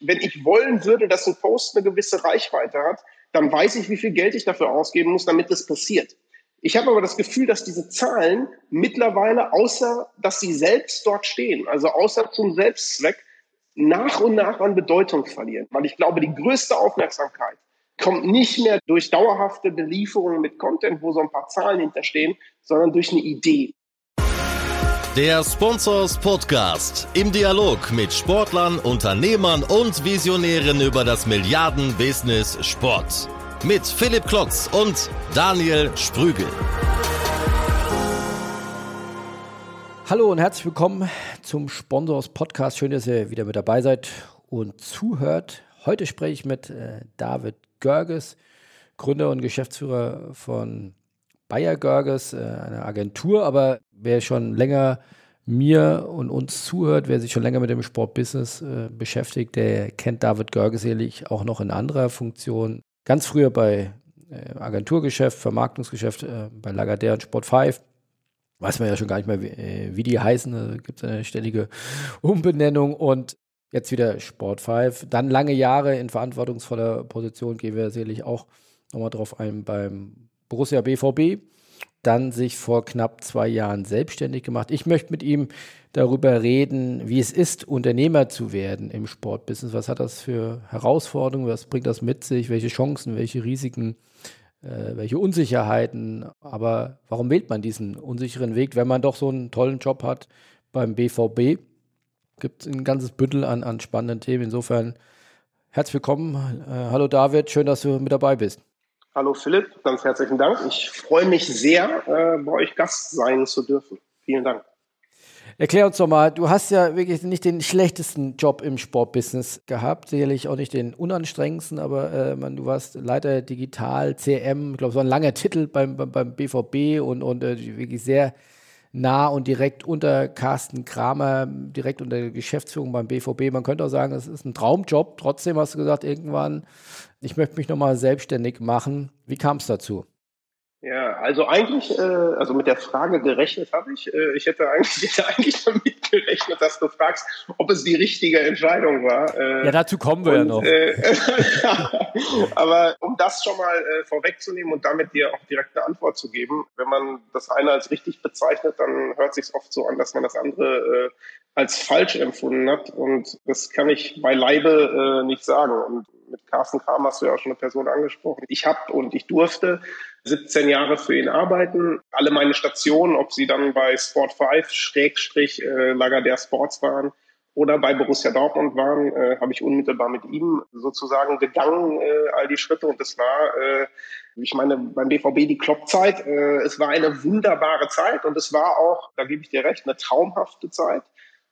wenn ich wollen würde, dass ein Post eine gewisse Reichweite hat, dann weiß ich, wie viel Geld ich dafür ausgeben muss, damit das passiert. Ich habe aber das Gefühl, dass diese Zahlen mittlerweile, außer dass sie selbst dort stehen, also außer zum Selbstzweck, nach und nach an Bedeutung verlieren. Weil ich glaube, die größte Aufmerksamkeit kommt nicht mehr durch dauerhafte Belieferungen mit Content, wo so ein paar Zahlen hinterstehen, sondern durch eine Idee. Der Sponsors Podcast im Dialog mit Sportlern, Unternehmern und Visionären über das Milliarden-Business Sport mit Philipp Klotz und Daniel Sprügel. Hallo und herzlich willkommen zum Sponsors Podcast. Schön, dass ihr wieder mit dabei seid und zuhört. Heute spreche ich mit äh, David Görges, Gründer und Geschäftsführer von Bayer Görges, äh, einer Agentur. Aber wer schon länger mir und uns zuhört, wer sich schon länger mit dem Sportbusiness äh, beschäftigt, der kennt David Görges sicherlich auch noch in anderer Funktion ganz früher bei äh, Agenturgeschäft, Vermarktungsgeschäft, äh, bei Lagardère und Sport 5. Weiß man ja schon gar nicht mehr, wie, äh, wie die heißen. Da gibt es eine ständige Umbenennung und jetzt wieder Sport 5. Dann lange Jahre in verantwortungsvoller Position, gehen wir sicherlich auch nochmal drauf ein beim Borussia BVB dann sich vor knapp zwei Jahren selbstständig gemacht. Ich möchte mit ihm darüber reden, wie es ist, Unternehmer zu werden im Sportbusiness. Was hat das für Herausforderungen? Was bringt das mit sich? Welche Chancen, welche Risiken, äh, welche Unsicherheiten? Aber warum wählt man diesen unsicheren Weg, wenn man doch so einen tollen Job hat beim BVB? Gibt ein ganzes Bündel an, an spannenden Themen. Insofern herzlich willkommen. Äh, hallo David, schön, dass du mit dabei bist. Hallo Philipp, ganz herzlichen Dank. Ich freue mich sehr, äh, bei euch Gast sein zu dürfen. Vielen Dank. Erklär uns doch mal, du hast ja wirklich nicht den schlechtesten Job im Sportbusiness gehabt, sicherlich auch nicht den unanstrengendsten, aber äh, man, du warst Leiter Digital, CM, ich glaube, so ein langer Titel beim, beim, beim BVB und, und äh, wirklich sehr nah und direkt unter Carsten Kramer, direkt unter der Geschäftsführung beim BVB. Man könnte auch sagen, es ist ein Traumjob. Trotzdem hast du gesagt, irgendwann ich möchte mich nochmal selbstständig machen. Wie kam es dazu? Ja, also eigentlich, äh, also mit der Frage gerechnet habe ich. Äh, ich hätte eigentlich, ich hätte eigentlich damit gerechnet, dass du fragst, ob es die richtige Entscheidung war. Äh, ja, dazu kommen wir und, ja noch. Äh, aber um das schon mal äh, vorwegzunehmen und damit dir auch direkt eine Antwort zu geben, wenn man das eine als richtig bezeichnet, dann hört sich oft so an, dass man das andere äh, als falsch empfunden hat. Und das kann ich beileibe äh, nicht sagen. Und mit Carsten Kram hast du ja auch schon eine Person angesprochen. Ich habe und ich durfte 17 Jahre für ihn arbeiten. Alle meine Stationen, ob sie dann bei Sport 5, Schrägstrich, äh, Lagardère Sports waren oder bei Borussia Dortmund waren, äh, habe ich unmittelbar mit ihm sozusagen gegangen, äh, all die Schritte. Und das war, äh, ich meine, beim BVB die Kloppzeit. Äh, es war eine wunderbare Zeit und es war auch, da gebe ich dir recht, eine traumhafte Zeit.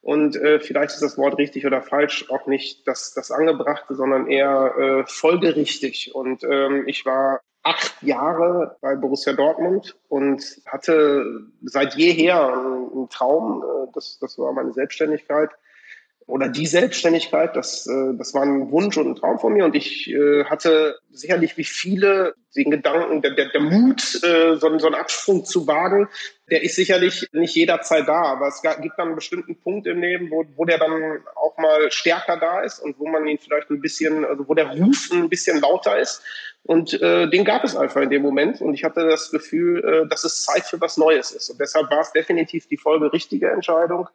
Und äh, vielleicht ist das Wort richtig oder falsch auch nicht das, das Angebrachte, sondern eher äh, folgerichtig. Und ähm, ich war acht Jahre bei Borussia Dortmund und hatte seit jeher einen, einen Traum. Äh, das, das war meine Selbstständigkeit oder die Selbstständigkeit, das, äh, das war ein Wunsch und ein Traum von mir. Und ich äh, hatte sicherlich wie viele den Gedanken, der, der, der Mut, äh, so, so einen Absprung zu wagen, der ist sicherlich nicht jederzeit da. Aber es gibt dann einen bestimmten Punkt im Leben, wo, wo der dann auch mal stärker da ist und wo man ihn vielleicht ein bisschen, also wo der Ruf ein bisschen lauter ist. Und äh, den gab es einfach in dem Moment. Und ich hatte das Gefühl, äh, dass es Zeit für was Neues ist. Und deshalb war es definitiv die Folge richtige Entscheidung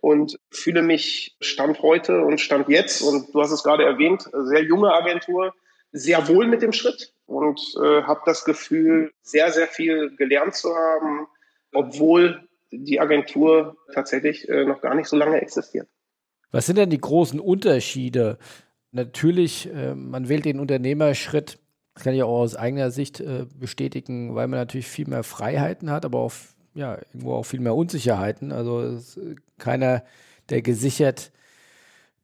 und fühle mich Stand heute und Stand jetzt, und du hast es gerade erwähnt, sehr junge Agentur, sehr wohl mit dem Schritt und äh, habe das Gefühl, sehr, sehr viel gelernt zu haben, obwohl die Agentur tatsächlich äh, noch gar nicht so lange existiert. Was sind denn die großen Unterschiede? Natürlich, äh, man wählt den Unternehmerschritt, das kann ich auch aus eigener Sicht äh, bestätigen, weil man natürlich viel mehr Freiheiten hat, aber auch ja, irgendwo auch viel mehr Unsicherheiten. Also keiner, der gesichert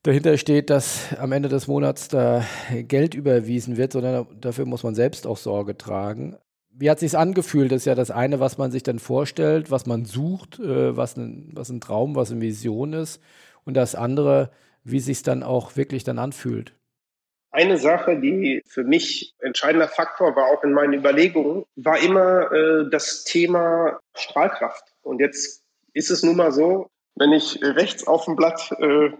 dahinter steht, dass am Ende des Monats da Geld überwiesen wird, sondern dafür muss man selbst auch Sorge tragen. Wie hat sich angefühlt? Das ist ja das eine, was man sich dann vorstellt, was man sucht, äh, was, ein, was ein Traum, was eine Vision ist. Und das andere, wie sich dann auch wirklich dann anfühlt. Eine Sache, die für mich entscheidender Faktor war, auch in meinen Überlegungen, war immer äh, das Thema Strahlkraft. Und jetzt ist es nun mal so, wenn ich rechts auf dem Blatt äh,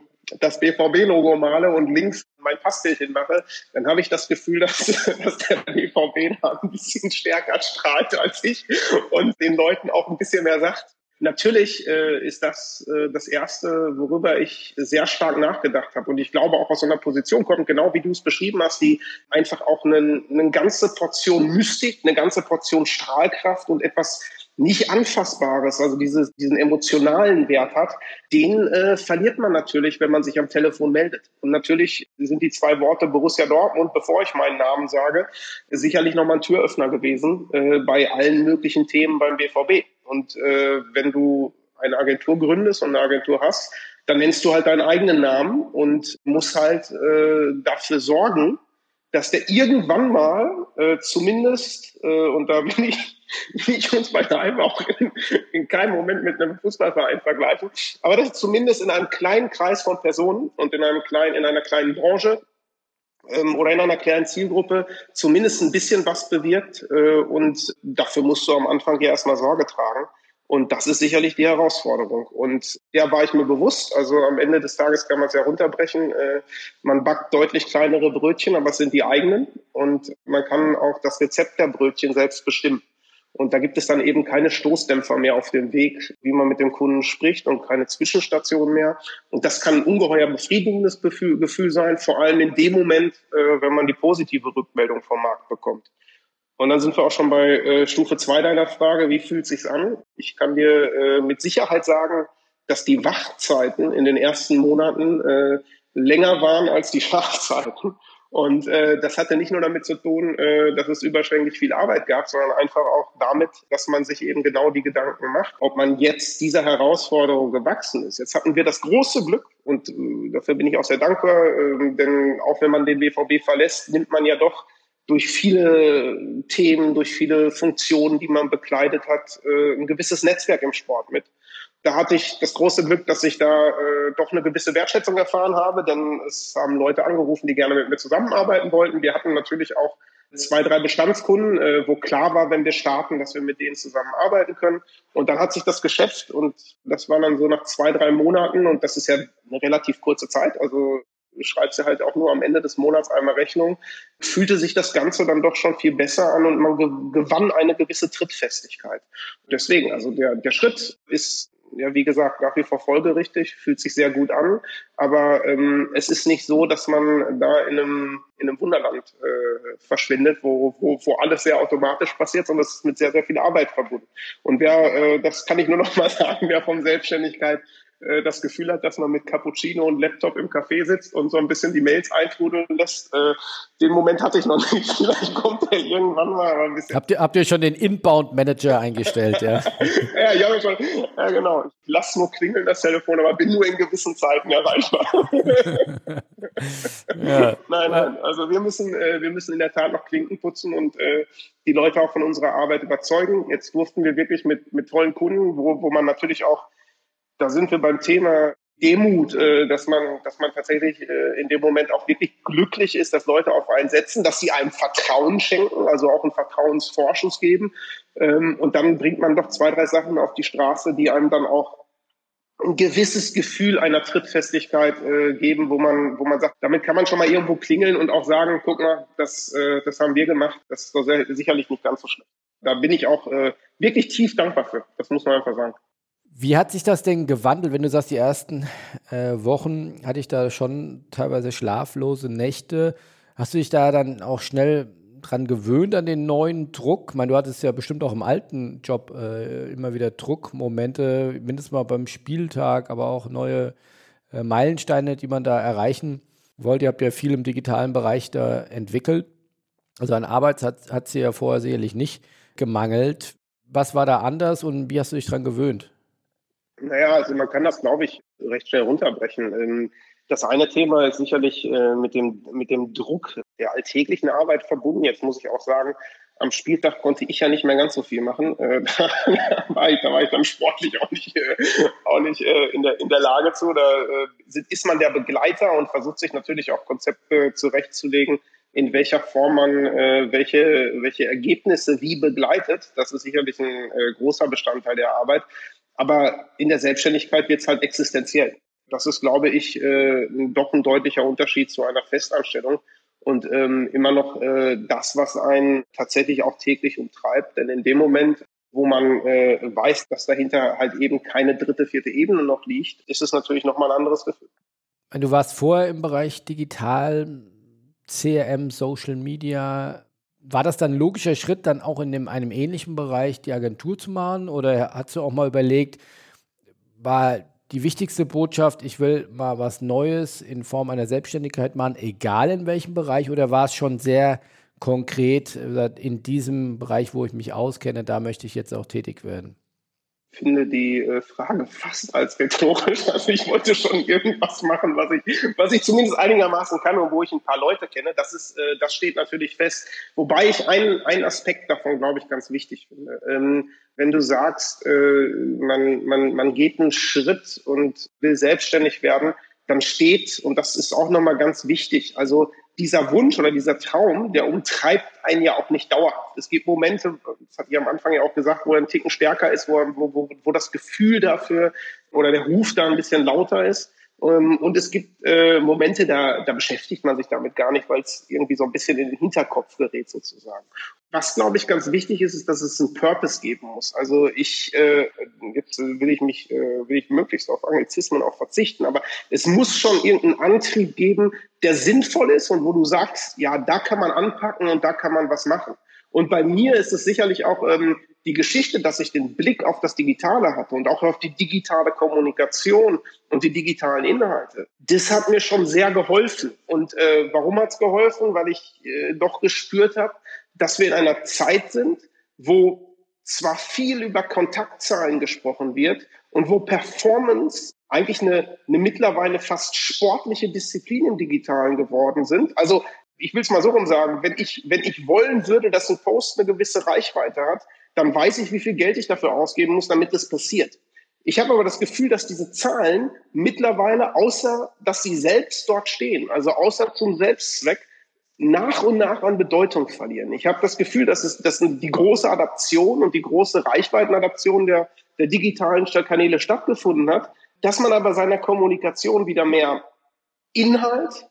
das BVB-Logo male und links mein Passbildchen mache, dann habe ich das Gefühl, dass, dass der BVB da ein bisschen stärker strahlt als ich und den Leuten auch ein bisschen mehr sagt, Natürlich äh, ist das äh, das Erste, worüber ich sehr stark nachgedacht habe. Und ich glaube auch aus so einer Position kommt, genau wie du es beschrieben hast, die einfach auch eine, eine ganze Portion Mystik, eine ganze Portion Strahlkraft und etwas nicht Anfassbares, also diese, diesen emotionalen Wert hat, den äh, verliert man natürlich, wenn man sich am Telefon meldet. Und natürlich sind die zwei Worte Borussia Dortmund, bevor ich meinen Namen sage, sicherlich nochmal ein Türöffner gewesen äh, bei allen möglichen Themen beim BVB. Und äh, wenn du eine Agentur gründest und eine Agentur hast, dann nennst du halt deinen eigenen Namen und musst halt äh, dafür sorgen, dass der irgendwann mal äh, zumindest, äh, und da bin ich, will ich uns bei Heim auch in, in keinem Moment mit einem Fußballverein vergleichen, aber dass zumindest in einem kleinen Kreis von Personen und in einem kleinen, in einer kleinen Branche oder in einer kleinen Zielgruppe zumindest ein bisschen was bewirkt. Äh, und dafür musst du am Anfang ja erstmal Sorge tragen. Und das ist sicherlich die Herausforderung. Und der war ich mir bewusst. Also am Ende des Tages kann man es ja runterbrechen. Äh, man backt deutlich kleinere Brötchen, aber es sind die eigenen. Und man kann auch das Rezept der Brötchen selbst bestimmen. Und da gibt es dann eben keine Stoßdämpfer mehr auf dem Weg, wie man mit dem Kunden spricht und keine Zwischenstationen mehr. Und das kann ein ungeheuer befriedigendes Gefühl sein, vor allem in dem Moment, äh, wenn man die positive Rückmeldung vom Markt bekommt. Und dann sind wir auch schon bei äh, Stufe zwei deiner Frage, wie fühlt sich's an? Ich kann dir äh, mit Sicherheit sagen, dass die Wachzeiten in den ersten Monaten länger waren als die Schlafzeiten. Und äh, das hatte nicht nur damit zu tun, äh, dass es überschwänglich viel Arbeit gab, sondern einfach auch damit, dass man sich eben genau die Gedanken macht, ob man jetzt dieser Herausforderung gewachsen ist. Jetzt hatten wir das große Glück und äh, dafür bin ich auch sehr dankbar, äh, denn auch wenn man den BVB verlässt, nimmt man ja doch durch viele Themen, durch viele Funktionen, die man bekleidet hat, äh, ein gewisses Netzwerk im Sport mit. Da hatte ich das große Glück, dass ich da äh, doch eine gewisse Wertschätzung erfahren habe, denn es haben Leute angerufen, die gerne mit mir zusammenarbeiten wollten. Wir hatten natürlich auch zwei, drei Bestandskunden, äh, wo klar war, wenn wir starten, dass wir mit denen zusammenarbeiten können. Und dann hat sich das Geschäft, und das war dann so nach zwei, drei Monaten, und das ist ja eine relativ kurze Zeit, also schreibst du halt auch nur am Ende des Monats einmal Rechnung, fühlte sich das Ganze dann doch schon viel besser an und man gewann eine gewisse Trittfestigkeit. Deswegen, also der, der Schritt ist ja, wie gesagt, nach wie vor folgerichtig, fühlt sich sehr gut an. Aber ähm, es ist nicht so, dass man da in einem, in einem Wunderland äh, verschwindet, wo, wo, wo alles sehr automatisch passiert, sondern es ist mit sehr, sehr viel Arbeit verbunden. Und wer, äh, das kann ich nur noch mal sagen, wer von Selbstständigkeit äh, das Gefühl hat, dass man mit Cappuccino und Laptop im Café sitzt und so ein bisschen die Mails eintrudeln lässt. Äh, den Moment hatte ich noch nicht. Vielleicht kommt der irgendwann mal. Ein bisschen habt, ihr, habt ihr schon den Inbound-Manager eingestellt? ja, ja, ich habe schon. Ja, genau. Ich lasse nur klingeln das Telefon, aber bin nur in gewissen Zeiten erreichbar. ja. Nein, nein. Also wir müssen, äh, wir müssen in der Tat noch Klinken putzen und äh, die Leute auch von unserer Arbeit überzeugen. Jetzt durften wir wirklich mit, mit tollen Kunden, wo, wo man natürlich auch da sind wir beim Thema Demut, äh, dass man, dass man tatsächlich äh, in dem Moment auch wirklich glücklich ist, dass Leute auf einen setzen, dass sie einem Vertrauen schenken, also auch einen Vertrauensvorschuss geben. Ähm, und dann bringt man doch zwei, drei Sachen auf die Straße, die einem dann auch ein gewisses Gefühl einer Trittfestigkeit äh, geben, wo man, wo man sagt, damit kann man schon mal irgendwo klingeln und auch sagen, guck mal, das, äh, das haben wir gemacht. Das ist doch sehr, sicherlich nicht ganz so schlecht. Da bin ich auch äh, wirklich tief dankbar für. Das muss man einfach sagen. Wie hat sich das denn gewandelt, wenn du sagst, die ersten äh, Wochen hatte ich da schon teilweise schlaflose Nächte? Hast du dich da dann auch schnell dran gewöhnt an den neuen Druck? Ich meine, du hattest ja bestimmt auch im alten Job äh, immer wieder Druckmomente, mindestens mal beim Spieltag, aber auch neue äh, Meilensteine, die man da erreichen wollte. Ihr habt ja viel im digitalen Bereich da entwickelt. Also an Arbeit hat, sie ja vorher sicherlich nicht gemangelt. Was war da anders und wie hast du dich dran gewöhnt? Naja, also man kann das, glaube ich, recht schnell runterbrechen. Ähm, das eine Thema ist sicherlich äh, mit dem, mit dem Druck der alltäglichen Arbeit verbunden. Jetzt muss ich auch sagen, am Spieltag konnte ich ja nicht mehr ganz so viel machen. Äh, da, war ich, da war ich dann sportlich auch nicht, äh, auch nicht in, der, in der Lage zu. Da ist man der Begleiter und versucht sich natürlich auch Konzepte zurechtzulegen, in welcher Form man welche, welche Ergebnisse wie begleitet. Das ist sicherlich ein großer Bestandteil der Arbeit. Aber in der Selbstständigkeit wird es halt existenziell. Das ist, glaube ich, äh, doch ein deutlicher Unterschied zu einer Festanstellung und ähm, immer noch äh, das, was einen tatsächlich auch täglich umtreibt. Denn in dem Moment, wo man äh, weiß, dass dahinter halt eben keine dritte, vierte Ebene noch liegt, ist es natürlich nochmal ein anderes Gefühl. Du warst vorher im Bereich digital, CRM, Social Media. War das dann ein logischer Schritt, dann auch in dem, einem ähnlichen Bereich die Agentur zu machen? Oder hast du auch mal überlegt, war die wichtigste Botschaft, ich will mal was Neues in Form einer Selbstständigkeit machen, egal in welchem Bereich, oder war es schon sehr konkret, in diesem Bereich, wo ich mich auskenne, da möchte ich jetzt auch tätig werden? Finde die äh, Frage fast als rhetorisch. Also ich wollte schon irgendwas machen, was ich, was ich zumindest einigermaßen kann und wo ich ein paar Leute kenne. Das ist, äh, das steht natürlich fest. Wobei ich einen, einen Aspekt davon, glaube ich, ganz wichtig finde. Ähm, wenn du sagst, äh, man, man, man geht einen Schritt und will selbstständig werden, dann steht, und das ist auch nochmal ganz wichtig, also dieser Wunsch oder dieser Traum, der umtreibt einen ja auch nicht dauerhaft. Es gibt Momente, das hat ihr am Anfang ja auch gesagt, wo er ein Ticken stärker ist, wo, wo, wo das Gefühl dafür oder der Ruf da ein bisschen lauter ist. Ähm, und es gibt äh, Momente, da, da beschäftigt man sich damit gar nicht, weil es irgendwie so ein bisschen in den Hinterkopf gerät sozusagen. Was, glaube ich, ganz wichtig ist, ist, dass es einen Purpose geben muss. Also ich, äh, jetzt will ich mich, äh, will ich möglichst auf Anglizismen auch verzichten, aber es muss schon irgendeinen Antrieb geben, der sinnvoll ist und wo du sagst, ja, da kann man anpacken und da kann man was machen. Und bei mir ist es sicherlich auch ähm, die Geschichte, dass ich den Blick auf das Digitale hatte und auch auf die digitale Kommunikation und die digitalen Inhalte, das hat mir schon sehr geholfen. Und äh, warum hat's geholfen? Weil ich äh, doch gespürt habe, dass wir in einer Zeit sind, wo zwar viel über Kontaktzahlen gesprochen wird und wo Performance eigentlich eine, eine mittlerweile fast sportliche Disziplin im Digitalen geworden sind. Also ich will es mal so rum sagen, wenn ich, wenn ich wollen würde, dass ein Post eine gewisse Reichweite hat, dann weiß ich, wie viel Geld ich dafür ausgeben muss, damit das passiert. Ich habe aber das Gefühl, dass diese Zahlen mittlerweile, außer dass sie selbst dort stehen, also außer zum Selbstzweck, nach und nach an Bedeutung verlieren. Ich habe das Gefühl, dass, es, dass die große Adaption und die große Reichweitenadaption der, der digitalen Kanäle stattgefunden hat, dass man aber seiner Kommunikation wieder mehr Inhalt,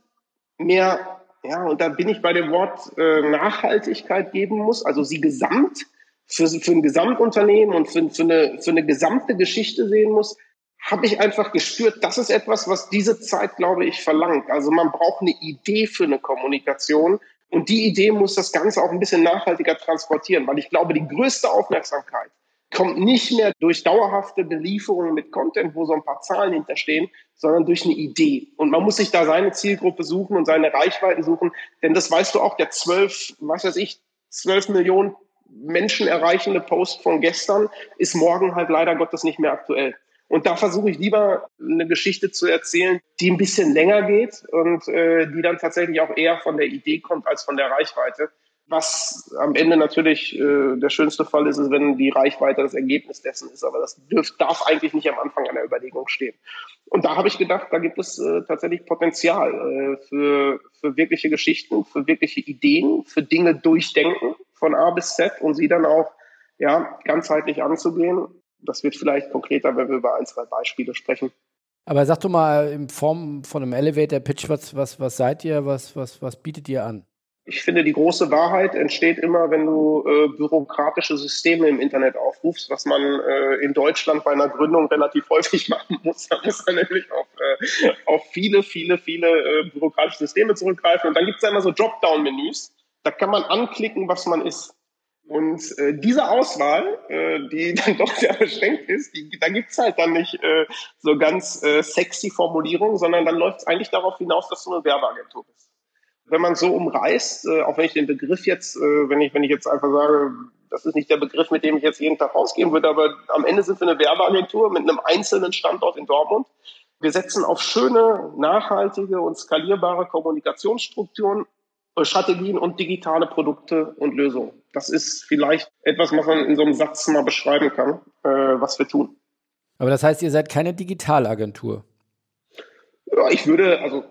mehr, ja, und da bin ich bei dem Wort äh, Nachhaltigkeit geben muss, also sie gesamt für, für ein Gesamtunternehmen und für, für, eine, für eine gesamte Geschichte sehen muss, habe ich einfach gespürt, das ist etwas, was diese Zeit, glaube ich, verlangt. Also man braucht eine Idee für eine Kommunikation und die Idee muss das Ganze auch ein bisschen nachhaltiger transportieren, weil ich glaube, die größte Aufmerksamkeit kommt nicht mehr durch dauerhafte Belieferungen mit Content, wo so ein paar Zahlen hinterstehen, sondern durch eine Idee. Und man muss sich da seine Zielgruppe suchen und seine Reichweiten suchen, denn das weißt du auch, der zwölf, was weiß ich, zwölf Millionen Menschen erreichende Post von gestern ist morgen halt leider Gottes nicht mehr aktuell. Und da versuche ich lieber eine Geschichte zu erzählen, die ein bisschen länger geht und äh, die dann tatsächlich auch eher von der Idee kommt als von der Reichweite. Was am Ende natürlich äh, der schönste Fall ist, ist, wenn die Reichweite das Ergebnis dessen ist. Aber das dürf, darf eigentlich nicht am Anfang einer Überlegung stehen. Und da habe ich gedacht, da gibt es äh, tatsächlich Potenzial äh, für, für wirkliche Geschichten, für wirkliche Ideen, für Dinge durchdenken von A bis Z und sie dann auch ja, ganzheitlich anzugehen. Das wird vielleicht konkreter, wenn wir über ein, zwei Beispiele sprechen. Aber sag doch mal in Form von einem Elevator Pitch, was, was, was seid ihr, was, was, was bietet ihr an? Ich finde, die große Wahrheit entsteht immer, wenn du äh, bürokratische Systeme im Internet aufrufst, was man äh, in Deutschland bei einer Gründung relativ häufig machen muss. Da muss man nämlich auf, äh, auf viele, viele, viele äh, bürokratische Systeme zurückgreifen. Und dann gibt es immer so Dropdown-Menüs. Da kann man anklicken, was man ist. Und äh, diese Auswahl, äh, die dann doch sehr beschränkt ist, die, da gibt's halt dann nicht äh, so ganz äh, sexy Formulierungen, sondern dann läuft es eigentlich darauf hinaus, dass du eine Werbeagentur bist wenn man so umreißt, äh, auch wenn ich den Begriff jetzt, äh, wenn ich, wenn ich jetzt einfach sage, das ist nicht der Begriff, mit dem ich jetzt jeden Tag rausgehen würde, aber am Ende sind wir eine Werbeagentur mit einem einzelnen Standort in Dortmund. Wir setzen auf schöne, nachhaltige und skalierbare Kommunikationsstrukturen, äh, Strategien und digitale Produkte und Lösungen. Das ist vielleicht etwas, was man in so einem Satz mal beschreiben kann, äh, was wir tun. Aber das heißt, ihr seid keine Digitalagentur? Ja, ich würde, also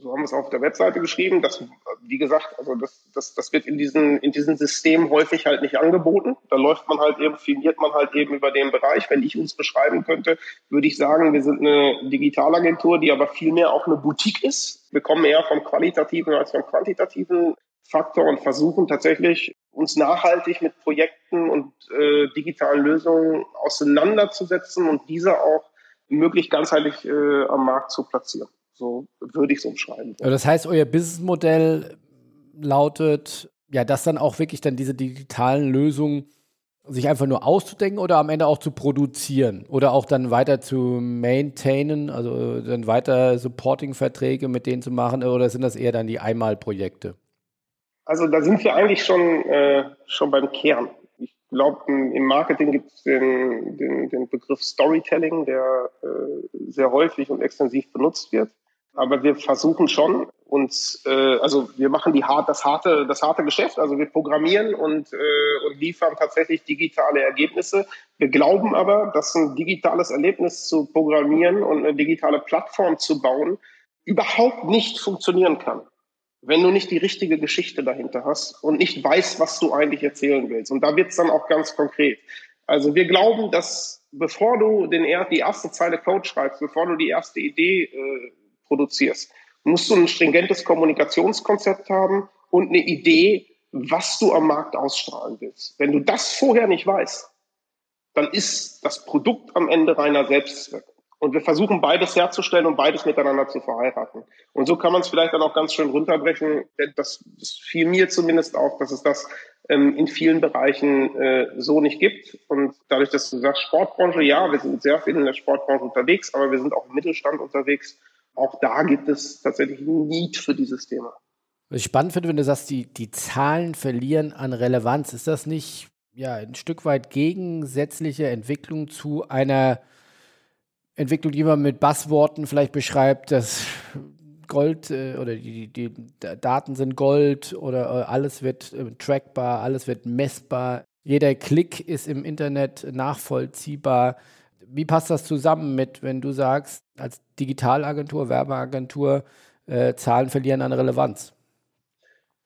so haben wir es auf der Webseite geschrieben. Das, wie gesagt, also das, das, das wird in diesen, in diesen Systemen häufig halt nicht angeboten. Da läuft man halt eben, firmiert man halt eben über den Bereich. Wenn ich uns beschreiben könnte, würde ich sagen, wir sind eine Digitalagentur, die aber vielmehr auch eine Boutique ist. Wir kommen eher vom qualitativen als vom quantitativen Faktor und versuchen tatsächlich uns nachhaltig mit Projekten und äh, digitalen Lösungen auseinanderzusetzen und diese auch möglichst ganzheitlich äh, am Markt zu platzieren. So würde ich es umschreiben. Das heißt, euer Businessmodell lautet, ja, das dann auch wirklich dann diese digitalen Lösungen sich einfach nur auszudenken oder am Ende auch zu produzieren oder auch dann weiter zu maintainen, also dann weiter Supporting-Verträge mit denen zu machen oder sind das eher dann die Einmalprojekte? Also da sind wir eigentlich schon, äh, schon beim Kern. Ich glaube, im Marketing gibt es den, den, den Begriff Storytelling, der äh, sehr häufig und extensiv benutzt wird. Aber wir versuchen schon, uns, äh, also wir machen die hart, das harte, das harte Geschäft. Also wir programmieren und, äh, und liefern tatsächlich digitale Ergebnisse. Wir glauben aber, dass ein digitales Erlebnis zu programmieren und eine digitale Plattform zu bauen überhaupt nicht funktionieren kann wenn du nicht die richtige Geschichte dahinter hast und nicht weißt, was du eigentlich erzählen willst. Und da wird es dann auch ganz konkret. Also wir glauben, dass bevor du den, die erste Zeile Code schreibst, bevor du die erste Idee äh, produzierst, musst du ein stringentes Kommunikationskonzept haben und eine Idee, was du am Markt ausstrahlen willst. Wenn du das vorher nicht weißt, dann ist das Produkt am Ende reiner Selbstzweck. Und wir versuchen beides herzustellen und beides miteinander zu verheiraten. Und so kann man es vielleicht dann auch ganz schön runterbrechen. Das, das fiel mir zumindest auf, dass es das ähm, in vielen Bereichen äh, so nicht gibt. Und dadurch, dass du sagst, Sportbranche, ja, wir sind sehr viel in der Sportbranche unterwegs, aber wir sind auch im Mittelstand unterwegs. Auch da gibt es tatsächlich ein Need für dieses Thema. Was ich spannend finde, wenn du sagst, die, die Zahlen verlieren an Relevanz, ist das nicht ja, ein Stück weit gegensätzliche Entwicklung zu einer Entwicklung, die man mit Bassworten vielleicht beschreibt, dass Gold äh, oder die, die, Daten sind Gold oder äh, alles wird äh, trackbar, alles wird messbar, jeder Klick ist im Internet nachvollziehbar. Wie passt das zusammen mit, wenn du sagst, als Digitalagentur, Werbeagentur, äh, Zahlen verlieren an Relevanz?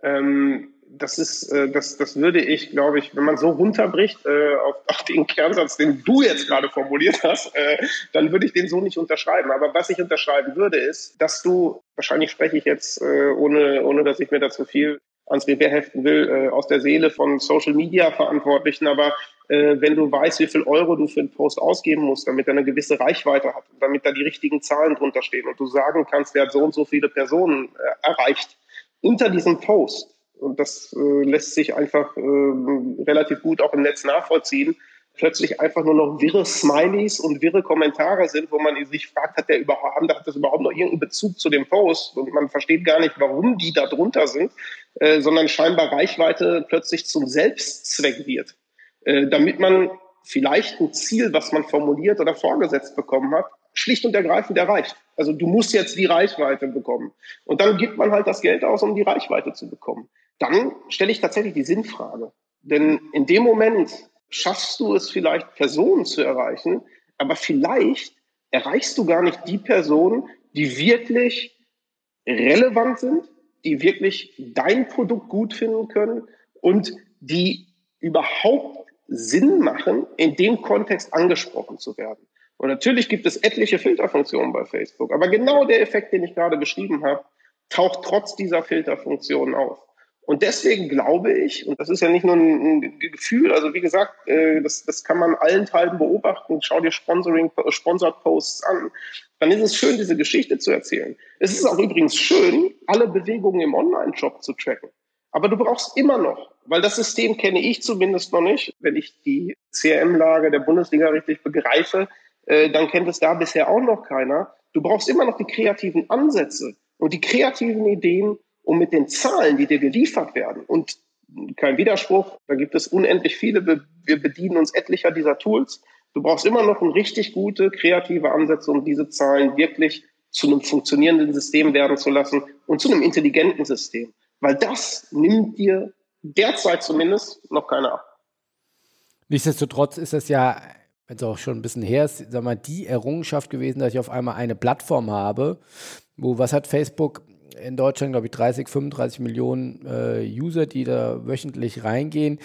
Ähm, das ist, äh, das, das würde ich, glaube ich, wenn man so runterbricht äh, auf, auf den Kernsatz, den du jetzt gerade formuliert hast, äh, dann würde ich den so nicht unterschreiben. Aber was ich unterschreiben würde, ist, dass du, wahrscheinlich spreche ich jetzt, äh, ohne, ohne dass ich mir dazu viel ans Revier heften will, äh, aus der Seele von Social Media Verantwortlichen, aber äh, wenn du weißt, wie viel Euro du für einen Post ausgeben musst, damit er eine gewisse Reichweite hat, damit da die richtigen Zahlen drunter stehen und du sagen kannst, der hat so und so viele Personen äh, erreicht, unter diesem Post und das äh, lässt sich einfach äh, relativ gut auch im Netz nachvollziehen, plötzlich einfach nur noch wirre Smileys und wirre Kommentare sind, wo man sich fragt, hat der überhaupt, hat das überhaupt noch irgendeinen Bezug zu dem Post? Und man versteht gar nicht, warum die da drunter sind, äh, sondern scheinbar Reichweite plötzlich zum Selbstzweck wird. Äh, damit man vielleicht ein Ziel, was man formuliert oder vorgesetzt bekommen hat, schlicht und ergreifend erreicht. Also du musst jetzt die Reichweite bekommen. Und dann gibt man halt das Geld aus, um die Reichweite zu bekommen dann stelle ich tatsächlich die Sinnfrage. Denn in dem Moment schaffst du es vielleicht, Personen zu erreichen, aber vielleicht erreichst du gar nicht die Personen, die wirklich relevant sind, die wirklich dein Produkt gut finden können und die überhaupt Sinn machen, in dem Kontext angesprochen zu werden. Und natürlich gibt es etliche Filterfunktionen bei Facebook, aber genau der Effekt, den ich gerade beschrieben habe, taucht trotz dieser Filterfunktionen auf. Und deswegen glaube ich, und das ist ja nicht nur ein, Gefühl, also wie gesagt, äh, das, das kann man allenthalben beobachten, schau dir Sponsoring, Sponsored Posts an, dann ist es schön, diese Geschichte zu erzählen. Es ist auch übrigens schön, alle Bewegungen im Online-Shop zu tracken. Aber du brauchst immer noch, weil das System kenne ich zumindest noch nicht, wenn ich die CRM-Lage der Bundesliga richtig begreife, äh, dann kennt es da bisher auch noch keiner. Du brauchst immer noch die kreativen Ansätze und die kreativen Ideen, um mit den Zahlen, die dir geliefert werden, und kein Widerspruch, da gibt es unendlich viele, wir bedienen uns etlicher dieser Tools. Du brauchst immer noch ein richtig gute, kreative Ansätze, um diese Zahlen wirklich zu einem funktionierenden System werden zu lassen und zu einem intelligenten System. Weil das nimmt dir derzeit zumindest noch keiner ab. Nichtsdestotrotz ist es ja, wenn es auch schon ein bisschen her ist, sag mal, die Errungenschaft gewesen, dass ich auf einmal eine Plattform habe, wo, was hat Facebook in Deutschland, glaube ich, 30, 35 Millionen äh, User, die da wöchentlich reingehen,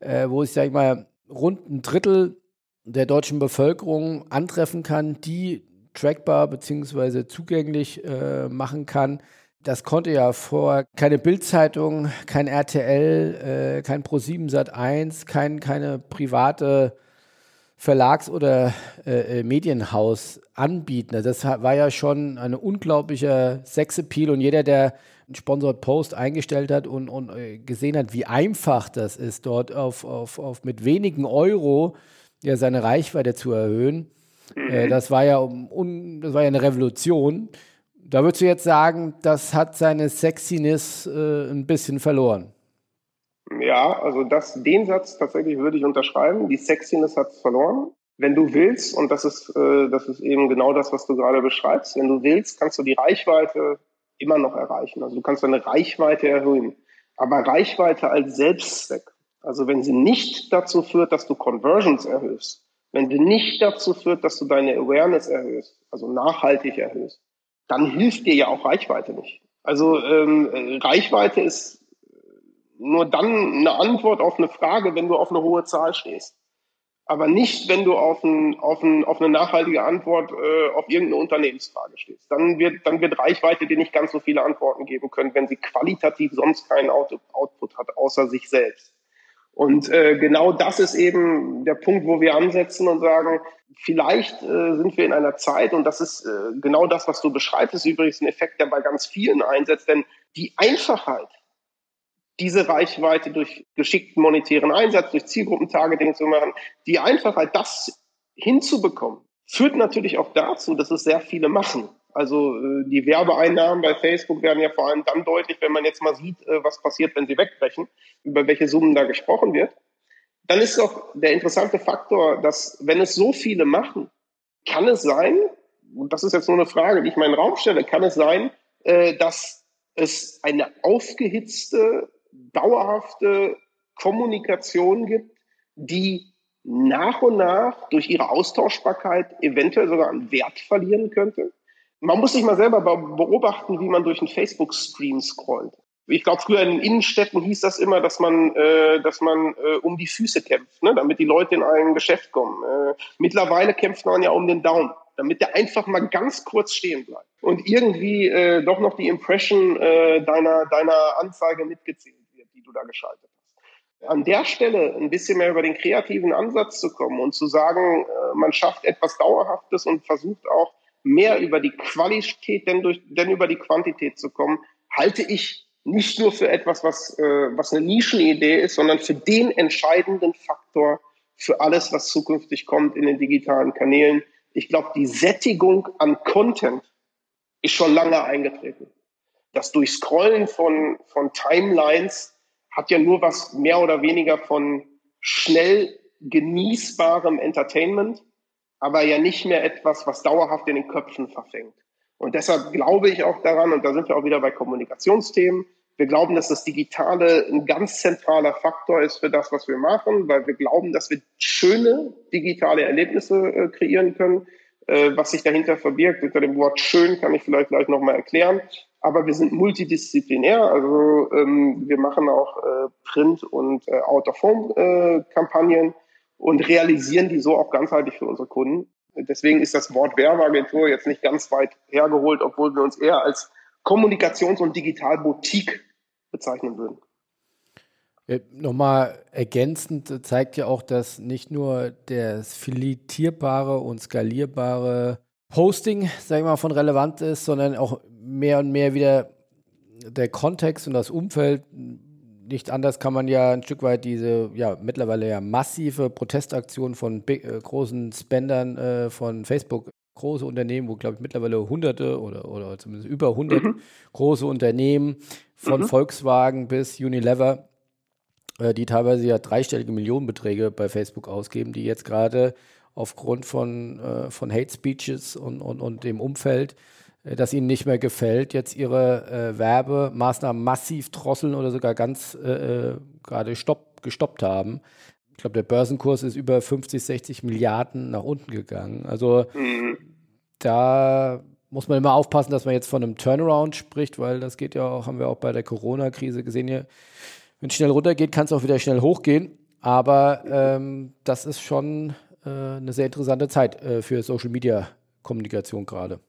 äh, wo ich, sage ich mal, rund ein Drittel der deutschen Bevölkerung antreffen kann, die trackbar bzw. zugänglich äh, machen kann. Das konnte ja vor keine Bildzeitung, kein RTL, äh, kein Pro7 Sat1, kein, keine private Verlags- oder äh, äh, Medienhaus anbieten. Also das war ja schon ein unglaublicher Sexappeal und jeder, der einen Sponsored Post eingestellt hat und, und äh, gesehen hat, wie einfach das ist, dort auf, auf, auf mit wenigen Euro ja seine Reichweite zu erhöhen, äh, mhm. das war ja um, das war ja eine Revolution. Da würdest du jetzt sagen, das hat seine Sexiness äh, ein bisschen verloren. Ja, also das, den Satz tatsächlich würde ich unterschreiben. Die Sexiness hat es verloren. Wenn du willst, und das ist, äh, das ist eben genau das, was du gerade beschreibst, wenn du willst, kannst du die Reichweite immer noch erreichen. Also du kannst deine Reichweite erhöhen. Aber Reichweite als Selbstzweck, also wenn sie nicht dazu führt, dass du Conversions erhöhst, wenn sie nicht dazu führt, dass du deine Awareness erhöhst, also nachhaltig erhöhst, dann hilft dir ja auch Reichweite nicht. Also ähm, Reichweite ist nur dann eine Antwort auf eine Frage, wenn du auf eine hohe Zahl stehst. Aber nicht, wenn du auf, ein, auf, ein, auf eine nachhaltige Antwort äh, auf irgendeine Unternehmensfrage stehst. Dann wird, dann wird Reichweite dir nicht ganz so viele Antworten geben können, wenn sie qualitativ sonst keinen Output hat, außer sich selbst. Und äh, genau das ist eben der Punkt, wo wir ansetzen und sagen, vielleicht äh, sind wir in einer Zeit, und das ist äh, genau das, was du beschreibst, ist übrigens ein Effekt, der bei ganz vielen einsetzt, denn die Einfachheit, diese Reichweite durch geschickten monetären Einsatz, durch Zielgruppentargeting zu machen, die Einfachheit, das hinzubekommen, führt natürlich auch dazu, dass es sehr viele machen. Also äh, die Werbeeinnahmen bei Facebook werden ja vor allem dann deutlich, wenn man jetzt mal sieht, äh, was passiert, wenn sie wegbrechen, über welche Summen da gesprochen wird. Dann ist doch der interessante Faktor, dass wenn es so viele machen, kann es sein, und das ist jetzt nur eine Frage, die ich meinen Raum stelle, kann es sein, äh, dass es eine aufgehitzte, dauerhafte Kommunikation gibt, die nach und nach durch ihre Austauschbarkeit eventuell sogar an Wert verlieren könnte? Man muss sich mal selber beobachten, wie man durch einen Facebook-Stream scrollt. Ich glaube, früher in Innenstädten hieß das immer, dass man, äh, dass man äh, um die Füße kämpft, ne? damit die Leute in ein Geschäft kommen. Äh, mittlerweile kämpft man ja um den Daumen, damit der einfach mal ganz kurz stehen bleibt und irgendwie äh, doch noch die Impression äh, deiner, deiner Anzeige mitgezählt wird, die du da geschaltet hast. An der Stelle ein bisschen mehr über den kreativen Ansatz zu kommen und zu sagen, äh, man schafft etwas Dauerhaftes und versucht auch mehr über die Qualität denn, durch, denn über die Quantität zu kommen, halte ich nicht nur für etwas, was, äh, was eine Nischenidee ist, sondern für den entscheidenden Faktor für alles, was zukünftig kommt in den digitalen Kanälen. Ich glaube, die Sättigung an Content ist schon lange eingetreten. Das Durchscrollen von, von Timelines hat ja nur was mehr oder weniger von schnell genießbarem Entertainment aber ja nicht mehr etwas, was dauerhaft in den Köpfen verfängt. Und deshalb glaube ich auch daran, und da sind wir auch wieder bei Kommunikationsthemen, wir glauben, dass das Digitale ein ganz zentraler Faktor ist für das, was wir machen, weil wir glauben, dass wir schöne digitale Erlebnisse äh, kreieren können. Äh, was sich dahinter verbirgt, unter dem Wort schön kann ich vielleicht gleich nochmal erklären. Aber wir sind multidisziplinär, also ähm, wir machen auch äh, Print- und äh, Out-of-Home-Kampagnen. Äh, und realisieren die so auch ganzheitlich für unsere Kunden. Deswegen ist das Wort Werbeagentur jetzt nicht ganz weit hergeholt, obwohl wir uns eher als Kommunikations- und Digitalboutique bezeichnen würden. Ja, Nochmal ergänzend zeigt ja auch, dass nicht nur das filitierbare und skalierbare Posting, sag ich mal, von relevant ist, sondern auch mehr und mehr wieder der Kontext und das Umfeld nicht anders kann man ja ein Stück weit diese ja mittlerweile ja massive Protestaktion von big, äh, großen Spendern äh, von Facebook, große Unternehmen, wo glaube ich mittlerweile hunderte oder, oder zumindest über hundert mhm. große Unternehmen von mhm. Volkswagen bis Unilever, äh, die teilweise ja dreistellige Millionenbeträge bei Facebook ausgeben, die jetzt gerade aufgrund von, äh, von Hate Speeches und, und, und dem Umfeld das ihnen nicht mehr gefällt, jetzt ihre äh, Werbemaßnahmen massiv drosseln oder sogar ganz äh, äh gerade stopp, gestoppt haben. Ich glaube, der Börsenkurs ist über 50, 60 Milliarden nach unten gegangen. Also mhm. da muss man immer aufpassen, dass man jetzt von einem Turnaround spricht, weil das geht ja auch, haben wir auch bei der Corona-Krise gesehen hier. Wenn es schnell runtergeht, kann es auch wieder schnell hochgehen. Aber ähm, das ist schon äh, eine sehr interessante Zeit äh, für Social Media Kommunikation gerade.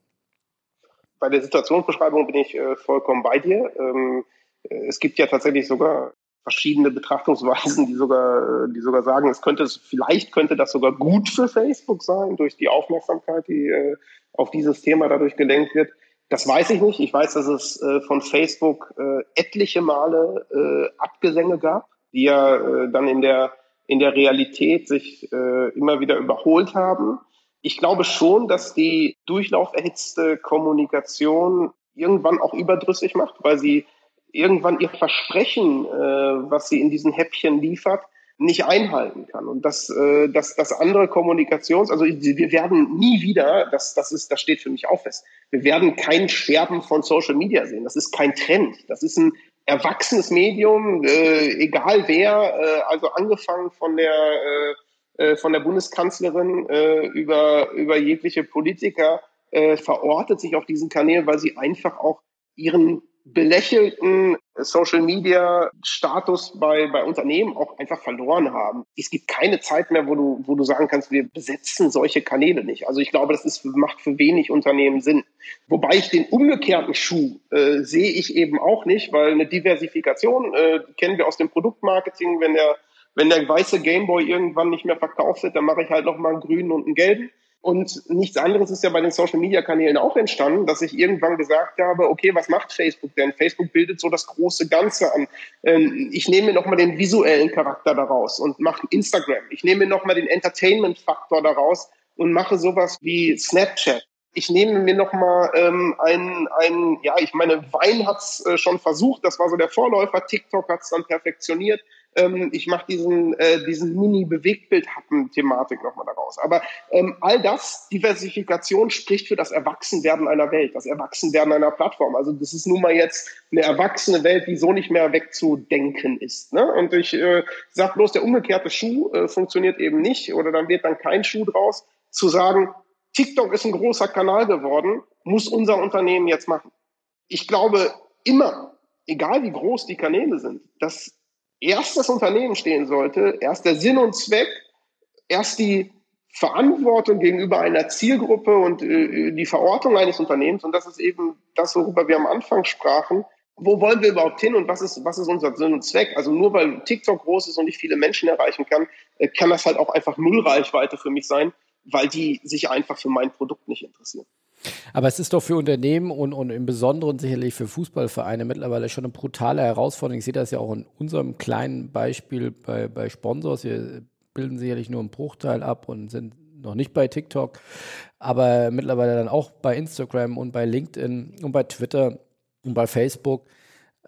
Bei der Situationsbeschreibung bin ich äh, vollkommen bei dir. Ähm, äh, es gibt ja tatsächlich sogar verschiedene Betrachtungsweisen, die sogar, äh, die sogar sagen, es könnte, vielleicht könnte das sogar gut für Facebook sein, durch die Aufmerksamkeit, die äh, auf dieses Thema dadurch gelenkt wird. Das weiß ich nicht. Ich weiß, dass es äh, von Facebook äh, etliche Male äh, Abgesänge gab, die ja dann in der, in der Realität sich immer wieder überholt haben. Ich glaube schon, dass die durchlauferhitzte Kommunikation irgendwann auch überdrüssig macht, weil sie irgendwann ihr Versprechen, äh, was sie in diesen Häppchen liefert, nicht einhalten kann. Und dass, äh, dass, dass andere Kommunikations, also wir werden nie wieder, das, das, ist, das steht für mich auch fest, wir werden kein Sterben von Social Media sehen. Das ist kein Trend. Das ist ein erwachsenes Medium, äh, egal wer, äh, also angefangen von der, äh, äh von der Bundeskanzlerin äh, über, über jegliche Politiker, äh, verortet sich auf diesen Kanälen, weil sie einfach auch ihren belächelten Social Media Status bei, bei Unternehmen auch einfach verloren haben. Es gibt keine Zeit mehr, wo du, wo du sagen kannst, wir besetzen solche Kanäle nicht. Also ich glaube, das ist, macht für wenig Unternehmen Sinn. Wobei ich den umgekehrten Schuh äh, sehe ich eben auch nicht, weil eine Diversifikation äh, kennen wir aus dem Produktmarketing, wenn der wenn der weiße Gameboy irgendwann nicht mehr verkauft wird, dann mache ich halt noch mal einen grünen und einen gelben. Und nichts anderes ist ja bei den Social-Media-Kanälen auch entstanden, dass ich irgendwann gesagt habe, okay, was macht Facebook denn? Facebook bildet so das große Ganze an. Ähm, ich nehme mir nochmal den visuellen Charakter daraus und mache Instagram. Ich nehme mir nochmal den Entertainment-Faktor daraus und mache sowas wie Snapchat. Ich nehme mir nochmal ähm, ein, ein, ja, ich meine, Wein hat's äh, schon versucht, das war so der Vorläufer, TikTok hat's dann perfektioniert ähm, ich mache diesen, äh, diesen Mini-Bewegtbild-Happen-Thematik nochmal daraus. Aber ähm, all das, Diversifikation spricht für das Erwachsenwerden einer Welt, das Erwachsenwerden einer Plattform. Also das ist nun mal jetzt eine erwachsene Welt, die so nicht mehr wegzudenken ist. Ne? Und ich äh, sage bloß, der umgekehrte Schuh äh, funktioniert eben nicht oder dann wird dann kein Schuh draus, zu sagen, TikTok ist ein großer Kanal geworden, muss unser Unternehmen jetzt machen. Ich glaube immer, egal wie groß die Kanäle sind, dass erst das Unternehmen stehen sollte, erst der Sinn und Zweck, erst die Verantwortung gegenüber einer Zielgruppe und äh, die Verortung eines Unternehmens. Und das ist eben das, worüber wir am Anfang sprachen. Wo wollen wir überhaupt hin und was ist, was ist unser Sinn und Zweck? Also nur weil TikTok groß ist und nicht viele Menschen erreichen kann, äh, kann das halt auch einfach Nullreichweite für mich sein, weil die sich einfach für mein Produkt nicht interessieren. Aber es ist doch für Unternehmen und, und im Besonderen sicherlich für Fußballvereine mittlerweile schon eine brutale Herausforderung. Ich sehe das ja auch in unserem kleinen Beispiel bei, bei Sponsors. Wir bilden sicherlich nur einen Bruchteil ab und sind noch nicht bei TikTok, aber mittlerweile dann auch bei Instagram und bei LinkedIn und bei Twitter und bei Facebook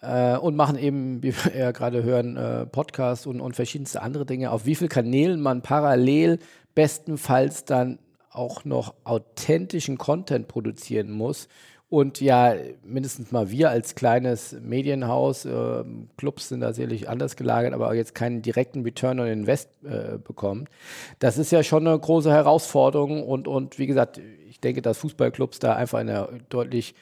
äh, und machen eben, wie wir ja gerade hören, äh, Podcasts und, und verschiedenste andere Dinge. Auf wie vielen Kanälen man parallel bestenfalls dann auch noch authentischen Content produzieren muss. Und ja, mindestens mal wir als kleines Medienhaus, äh, Clubs sind da sicherlich anders gelagert, aber jetzt keinen direkten Return on Invest äh, bekommt. Das ist ja schon eine große Herausforderung. Und, und wie gesagt, ich denke, dass Fußballclubs da einfach eine deutlich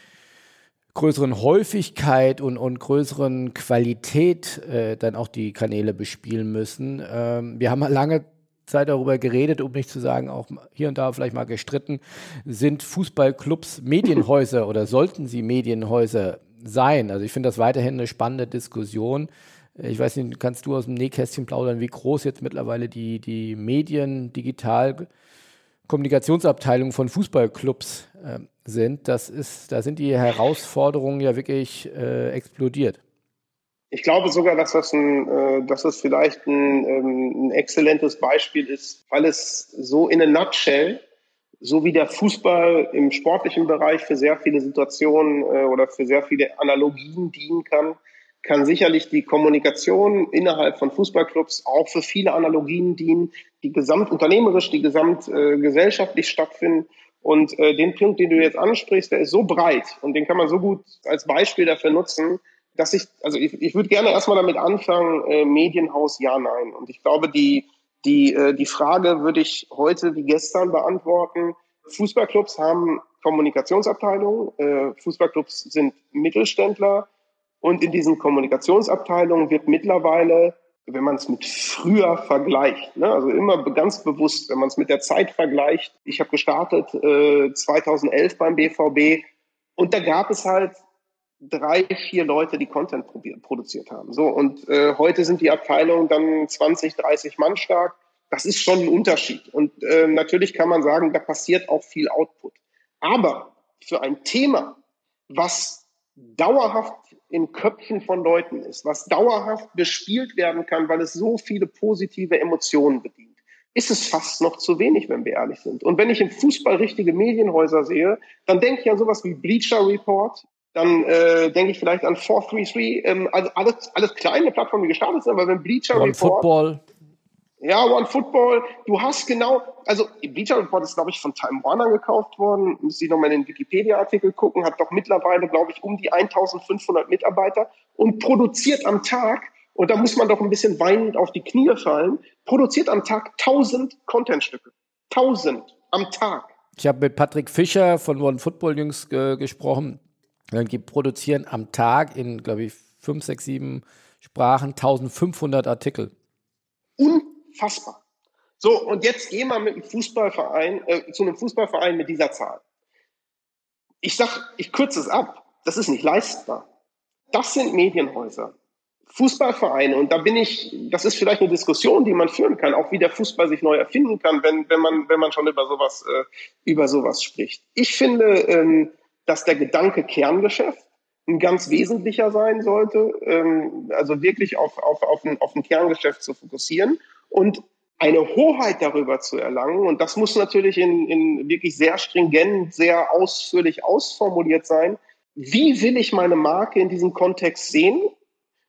größeren Häufigkeit und, und größeren Qualität äh, dann auch die Kanäle bespielen müssen. Ähm, wir haben lange Zeit darüber geredet, um nicht zu sagen, auch hier und da vielleicht mal gestritten, sind Fußballclubs Medienhäuser oder sollten sie Medienhäuser sein? Also ich finde das weiterhin eine spannende Diskussion. Ich weiß nicht, kannst du aus dem Nähkästchen plaudern, wie groß jetzt mittlerweile die, die Medien, digital Kommunikationsabteilungen von Fußballclubs äh, sind. Das ist, da sind die Herausforderungen ja wirklich äh, explodiert. Ich glaube sogar, dass das, ein, äh, dass das vielleicht ein, ähm, ein exzellentes Beispiel ist, weil es so in a nutshell, so wie der Fußball im sportlichen Bereich für sehr viele Situationen äh, oder für sehr viele Analogien dienen kann, kann sicherlich die Kommunikation innerhalb von Fußballclubs auch für viele Analogien dienen, die gesamtunternehmerisch, die gesamtgesellschaftlich äh, stattfinden. Und den Punkt, den du jetzt ansprichst, der ist so breit und den kann man so gut als Beispiel dafür nutzen, dass ich, also ich, ich würde gerne erstmal damit anfangen, äh, Medienhaus ja, nein. Und ich glaube, die, die, äh, die Frage würde ich heute wie gestern beantworten. Fußballclubs haben Kommunikationsabteilungen, äh, Fußballclubs sind Mittelständler und in diesen Kommunikationsabteilungen wird mittlerweile, wenn man es mit früher vergleicht, ne, also immer ganz bewusst, wenn man es mit der Zeit vergleicht, ich habe gestartet äh, 2011 beim BVB und da gab es halt drei, vier Leute, die Content produziert haben. So und äh, heute sind die Abteilungen dann 20, 30 Mann stark. Das ist schon ein Unterschied. Und äh, natürlich kann man sagen, da passiert auch viel Output. Aber für ein Thema, was dauerhaft in Köpfen von Leuten ist, was dauerhaft bespielt werden kann, weil es so viele positive Emotionen bedient, ist es fast noch zu wenig, wenn wir ehrlich sind. Und wenn ich im Fußball richtige Medienhäuser sehe, dann denke ich an sowas wie Bleacher Report, dann äh, denke ich vielleicht an 433, ähm, also alles, alles kleine Plattformen, die gestartet sind, aber wenn Bleacher One Report. Football. Ja, One Football, du hast genau, also Bleacher Report ist, glaube ich, von Time Warner gekauft worden. Müsste ich nochmal in den Wikipedia-Artikel gucken, hat doch mittlerweile, glaube ich, um die 1500 Mitarbeiter und produziert am Tag, und da muss man doch ein bisschen weinend auf die Knie fallen, produziert am Tag 1000 Contentstücke. 1000 am Tag. Ich habe mit Patrick Fischer von One Football Jungs äh, gesprochen. Die produzieren am Tag in, glaube ich, fünf, sechs, sieben Sprachen 1500 Artikel. Unfassbar. So, und jetzt gehen wir mit einem Fußballverein, äh, zu einem Fußballverein mit dieser Zahl. Ich sag, ich kürze es ab. Das ist nicht leistbar. Das sind Medienhäuser. Fußballvereine, und da bin ich, das ist vielleicht eine Diskussion, die man führen kann, auch wie der Fußball sich neu erfinden kann, wenn, wenn, man, wenn man schon über sowas, äh, über sowas spricht. Ich finde, ähm, dass der Gedanke Kerngeschäft ein ganz wesentlicher sein sollte, ähm, also wirklich auf, auf, auf, ein, auf ein Kerngeschäft zu fokussieren und eine Hoheit darüber zu erlangen. Und das muss natürlich in, in wirklich sehr stringent, sehr ausführlich ausformuliert sein. Wie will ich meine Marke in diesem Kontext sehen?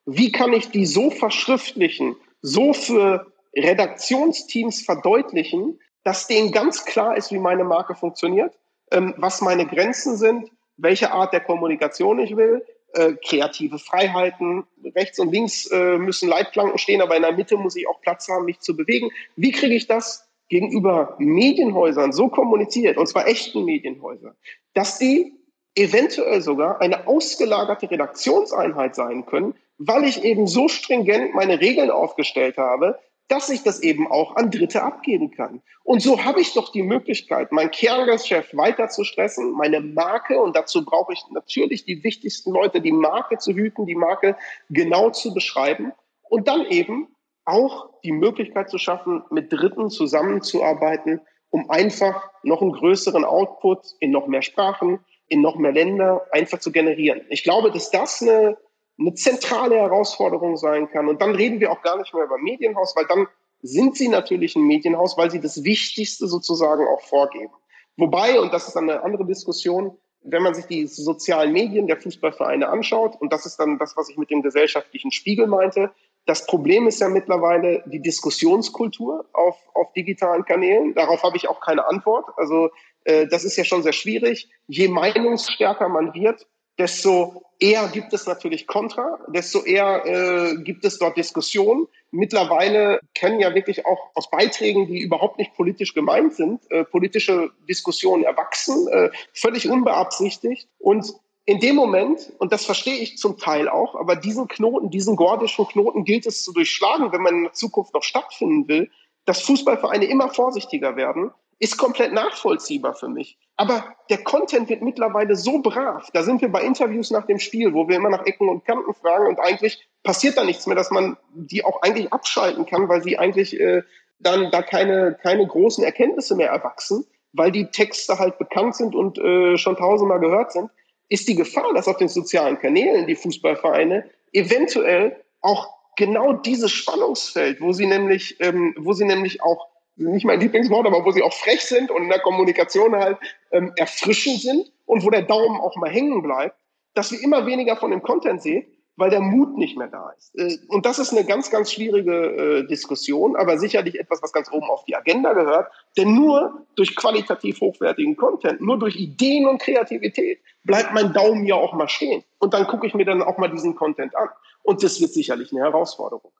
Wie kann ich die so verschriftlichen, so für Redaktionsteams verdeutlichen, dass denen ganz klar ist, wie meine Marke funktioniert? Ähm, was meine Grenzen sind, welche Art der Kommunikation ich will. Äh, kreative Freiheiten, rechts und links äh, müssen Leitplanken stehen, aber in der Mitte muss ich auch Platz haben, mich zu bewegen. Wie kriege ich das gegenüber Medienhäusern so kommuniziert, und zwar echten Medienhäusern, dass die eventuell sogar eine ausgelagerte Redaktionseinheit sein können, weil ich eben so stringent meine Regeln aufgestellt habe, dass ich das eben auch an Dritte abgeben kann. Und so habe ich doch die Möglichkeit, mein Kerngeschäft weiter zu stressen, meine Marke, und dazu brauche ich natürlich die wichtigsten Leute, die Marke zu hüten, die Marke genau zu beschreiben und dann eben auch die Möglichkeit zu schaffen, mit Dritten zusammenzuarbeiten, um einfach noch einen größeren Output in noch mehr Sprachen, in noch mehr Länder einfach zu generieren. Ich glaube, dass das eine eine zentrale Herausforderung sein kann. Und dann reden wir auch gar nicht mehr über Medienhaus, weil dann sind sie natürlich ein Medienhaus, weil sie das Wichtigste sozusagen auch vorgeben. Wobei, und das ist dann eine andere Diskussion, wenn man sich die sozialen Medien der Fußballvereine anschaut, und das ist dann das, was ich mit dem gesellschaftlichen Spiegel meinte, das Problem ist ja mittlerweile die Diskussionskultur auf, auf digitalen Kanälen. Darauf habe ich auch keine Antwort. Also äh, das ist ja schon sehr schwierig. Je meinungsstärker man wird, desto eher gibt es natürlich Kontra, desto eher äh, gibt es dort Diskussionen. Mittlerweile können ja wirklich auch aus Beiträgen, die überhaupt nicht politisch gemeint sind, äh, politische Diskussionen erwachsen, äh, völlig unbeabsichtigt. Und in dem Moment, und das verstehe ich zum Teil auch, aber diesen Knoten, diesen gordischen Knoten gilt es zu durchschlagen, wenn man in der Zukunft noch stattfinden will, dass Fußballvereine immer vorsichtiger werden, ist komplett nachvollziehbar für mich. Aber der Content wird mittlerweile so brav. Da sind wir bei Interviews nach dem Spiel, wo wir immer nach Ecken und Kanten fragen und eigentlich passiert da nichts mehr, dass man die auch eigentlich abschalten kann, weil sie eigentlich äh, dann da keine, keine großen Erkenntnisse mehr erwachsen, weil die Texte halt bekannt sind und äh, schon tausendmal gehört sind, ist die Gefahr, dass auf den sozialen Kanälen die Fußballvereine eventuell auch genau dieses Spannungsfeld, wo sie nämlich, ähm, wo sie nämlich auch nicht mein Lieblingswort, aber wo sie auch frech sind und in der Kommunikation halt ähm, erfrischend sind und wo der Daumen auch mal hängen bleibt, dass wir immer weniger von dem Content sehen, weil der Mut nicht mehr da ist. Äh, und das ist eine ganz, ganz schwierige äh, Diskussion, aber sicherlich etwas, was ganz oben auf die Agenda gehört. Denn nur durch qualitativ hochwertigen Content, nur durch Ideen und Kreativität bleibt mein Daumen ja auch mal stehen. Und dann gucke ich mir dann auch mal diesen Content an. Und das wird sicherlich eine Herausforderung.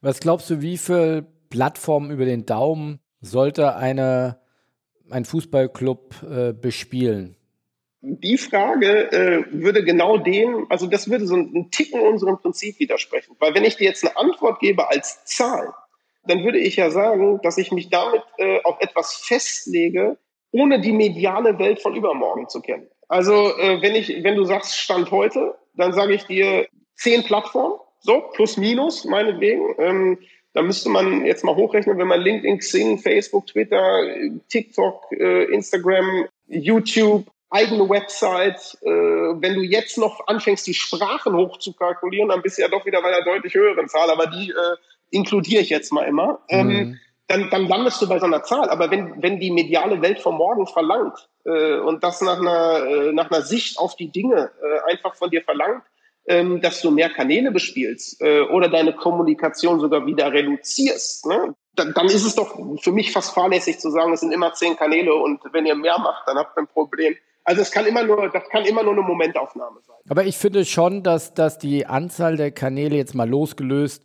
Was glaubst du, wie viel Plattformen über den Daumen sollte eine einen Fußballclub äh, bespielen? Die Frage äh, würde genau dem, also das würde so einen Ticken unserem Prinzip widersprechen. Weil wenn ich dir jetzt eine Antwort gebe als Zahl, dann würde ich ja sagen, dass ich mich damit äh, auf etwas festlege, ohne die mediale Welt von übermorgen zu kennen. Also äh, wenn ich, wenn du sagst Stand heute, dann sage ich dir zehn Plattformen, so plus minus meinetwegen. Ähm, da müsste man jetzt mal hochrechnen, wenn man LinkedIn, Xing, Facebook, Twitter, TikTok, äh, Instagram, YouTube, eigene Website. Äh, wenn du jetzt noch anfängst, die Sprachen hochzukalkulieren, dann bist du ja doch wieder bei einer deutlich höheren Zahl, aber die äh, inkludiere ich jetzt mal immer. Ähm, mhm. dann, dann landest du bei so einer Zahl. Aber wenn, wenn die mediale Welt von morgen verlangt äh, und das nach einer, äh, nach einer Sicht auf die Dinge äh, einfach von dir verlangt, ähm, dass du mehr Kanäle bespielst äh, oder deine Kommunikation sogar wieder reduzierst, ne? dann, dann ist es doch für mich fast fahrlässig zu sagen, es sind immer zehn Kanäle und wenn ihr mehr macht, dann habt ihr ein Problem. Also es kann immer nur, das kann immer nur eine Momentaufnahme sein. Aber ich finde schon, dass, dass die Anzahl der Kanäle jetzt mal losgelöst,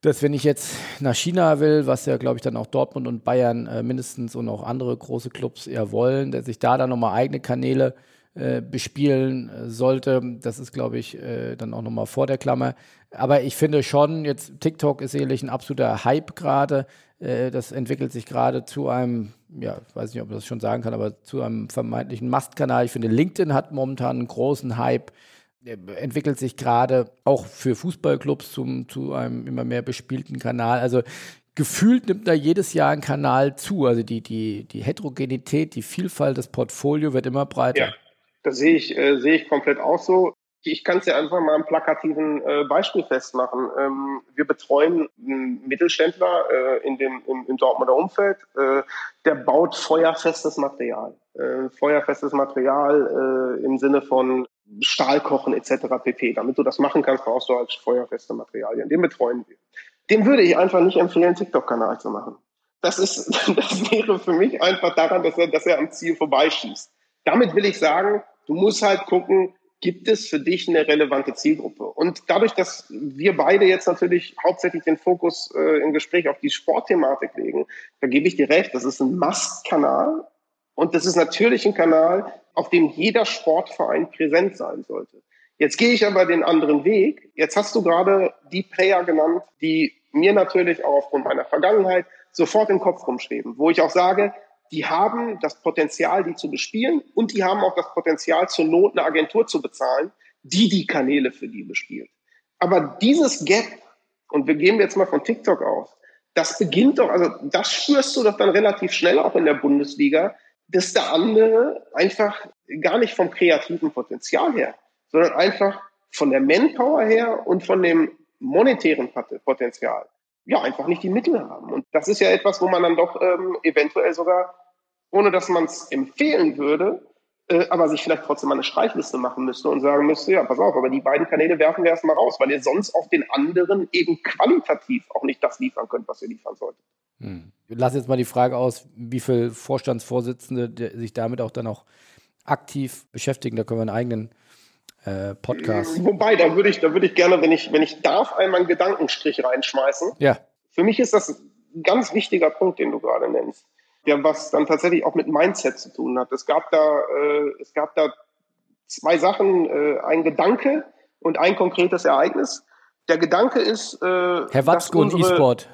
dass wenn ich jetzt nach China will, was ja glaube ich dann auch Dortmund und Bayern äh, mindestens und auch andere große Clubs eher wollen, dass ich da dann nochmal eigene Kanäle bespielen äh, sollte. Das ist, glaube ich, äh, dann auch nochmal vor der Klammer. Aber ich finde schon, jetzt TikTok ist sicherlich ein absoluter Hype gerade. Äh, das entwickelt sich gerade zu einem, ja, ich weiß nicht, ob ich das schon sagen kann, aber zu einem vermeintlichen Mastkanal. Ich finde, LinkedIn hat momentan einen großen Hype entwickelt sich gerade auch für Fußballclubs zum, zu einem immer mehr bespielten Kanal. Also gefühlt nimmt da jedes Jahr ein Kanal zu. Also die, die, die Heterogenität, die Vielfalt des Portfolio wird immer breiter. Ja. Das sehe ich, äh, sehe ich komplett auch so. Ich kann es ja einfach mal am plakativen äh, Beispiel festmachen. Ähm, wir betreuen einen Mittelständler äh, in dem, im, im Dortmunder Umfeld, äh, der baut feuerfestes Material. Äh, feuerfestes Material äh, im Sinne von Stahlkochen etc. pp. Damit du das machen kannst, brauchst du halt feuerfeste Materialien. Den betreuen wir. Dem würde ich einfach nicht empfehlen, TikTok-Kanal zu machen. Das ist, das wäre für mich einfach daran, dass er, dass er am Ziel vorbeischießt. Damit will ich sagen, Du musst halt gucken, gibt es für dich eine relevante Zielgruppe? Und dadurch, dass wir beide jetzt natürlich hauptsächlich den Fokus äh, im Gespräch auf die Sportthematik legen, da gebe ich dir recht, das ist ein Must-Kanal und das ist natürlich ein Kanal, auf dem jeder Sportverein präsent sein sollte. Jetzt gehe ich aber den anderen Weg. Jetzt hast du gerade die Player genannt, die mir natürlich auch aufgrund meiner Vergangenheit sofort im Kopf rumschweben, wo ich auch sage, die haben das Potenzial, die zu bespielen und die haben auch das Potenzial, zur Not eine Agentur zu bezahlen, die die Kanäle für die bespielt. Aber dieses Gap, und wir gehen jetzt mal von TikTok aus, das beginnt doch, also das spürst du doch dann relativ schnell auch in der Bundesliga, dass der andere einfach gar nicht vom kreativen Potenzial her, sondern einfach von der Manpower her und von dem monetären Potenzial ja einfach nicht die Mittel haben. Und das ist ja etwas, wo man dann doch ähm, eventuell sogar ohne dass man es empfehlen würde, äh, aber sich vielleicht trotzdem mal eine Streichliste machen müsste und sagen müsste, ja, pass auf, aber die beiden Kanäle werfen wir erstmal raus, weil ihr sonst auf den anderen eben qualitativ auch nicht das liefern könnt, was ihr liefern solltet. Hm. Lass jetzt mal die Frage aus, wie viele Vorstandsvorsitzende sich damit auch dann auch aktiv beschäftigen. Da können wir einen eigenen äh, Podcast. Wobei, da würde ich, da würde ich gerne, wenn ich, wenn ich darf, einmal einen Gedankenstrich reinschmeißen. Ja. Für mich ist das ein ganz wichtiger Punkt, den du gerade nennst der was dann tatsächlich auch mit Mindset zu tun hat. Es gab da, äh, es gab da zwei Sachen, äh, ein Gedanke und ein konkretes Ereignis. Der Gedanke ist, äh, Herr Watzko und E-Sport.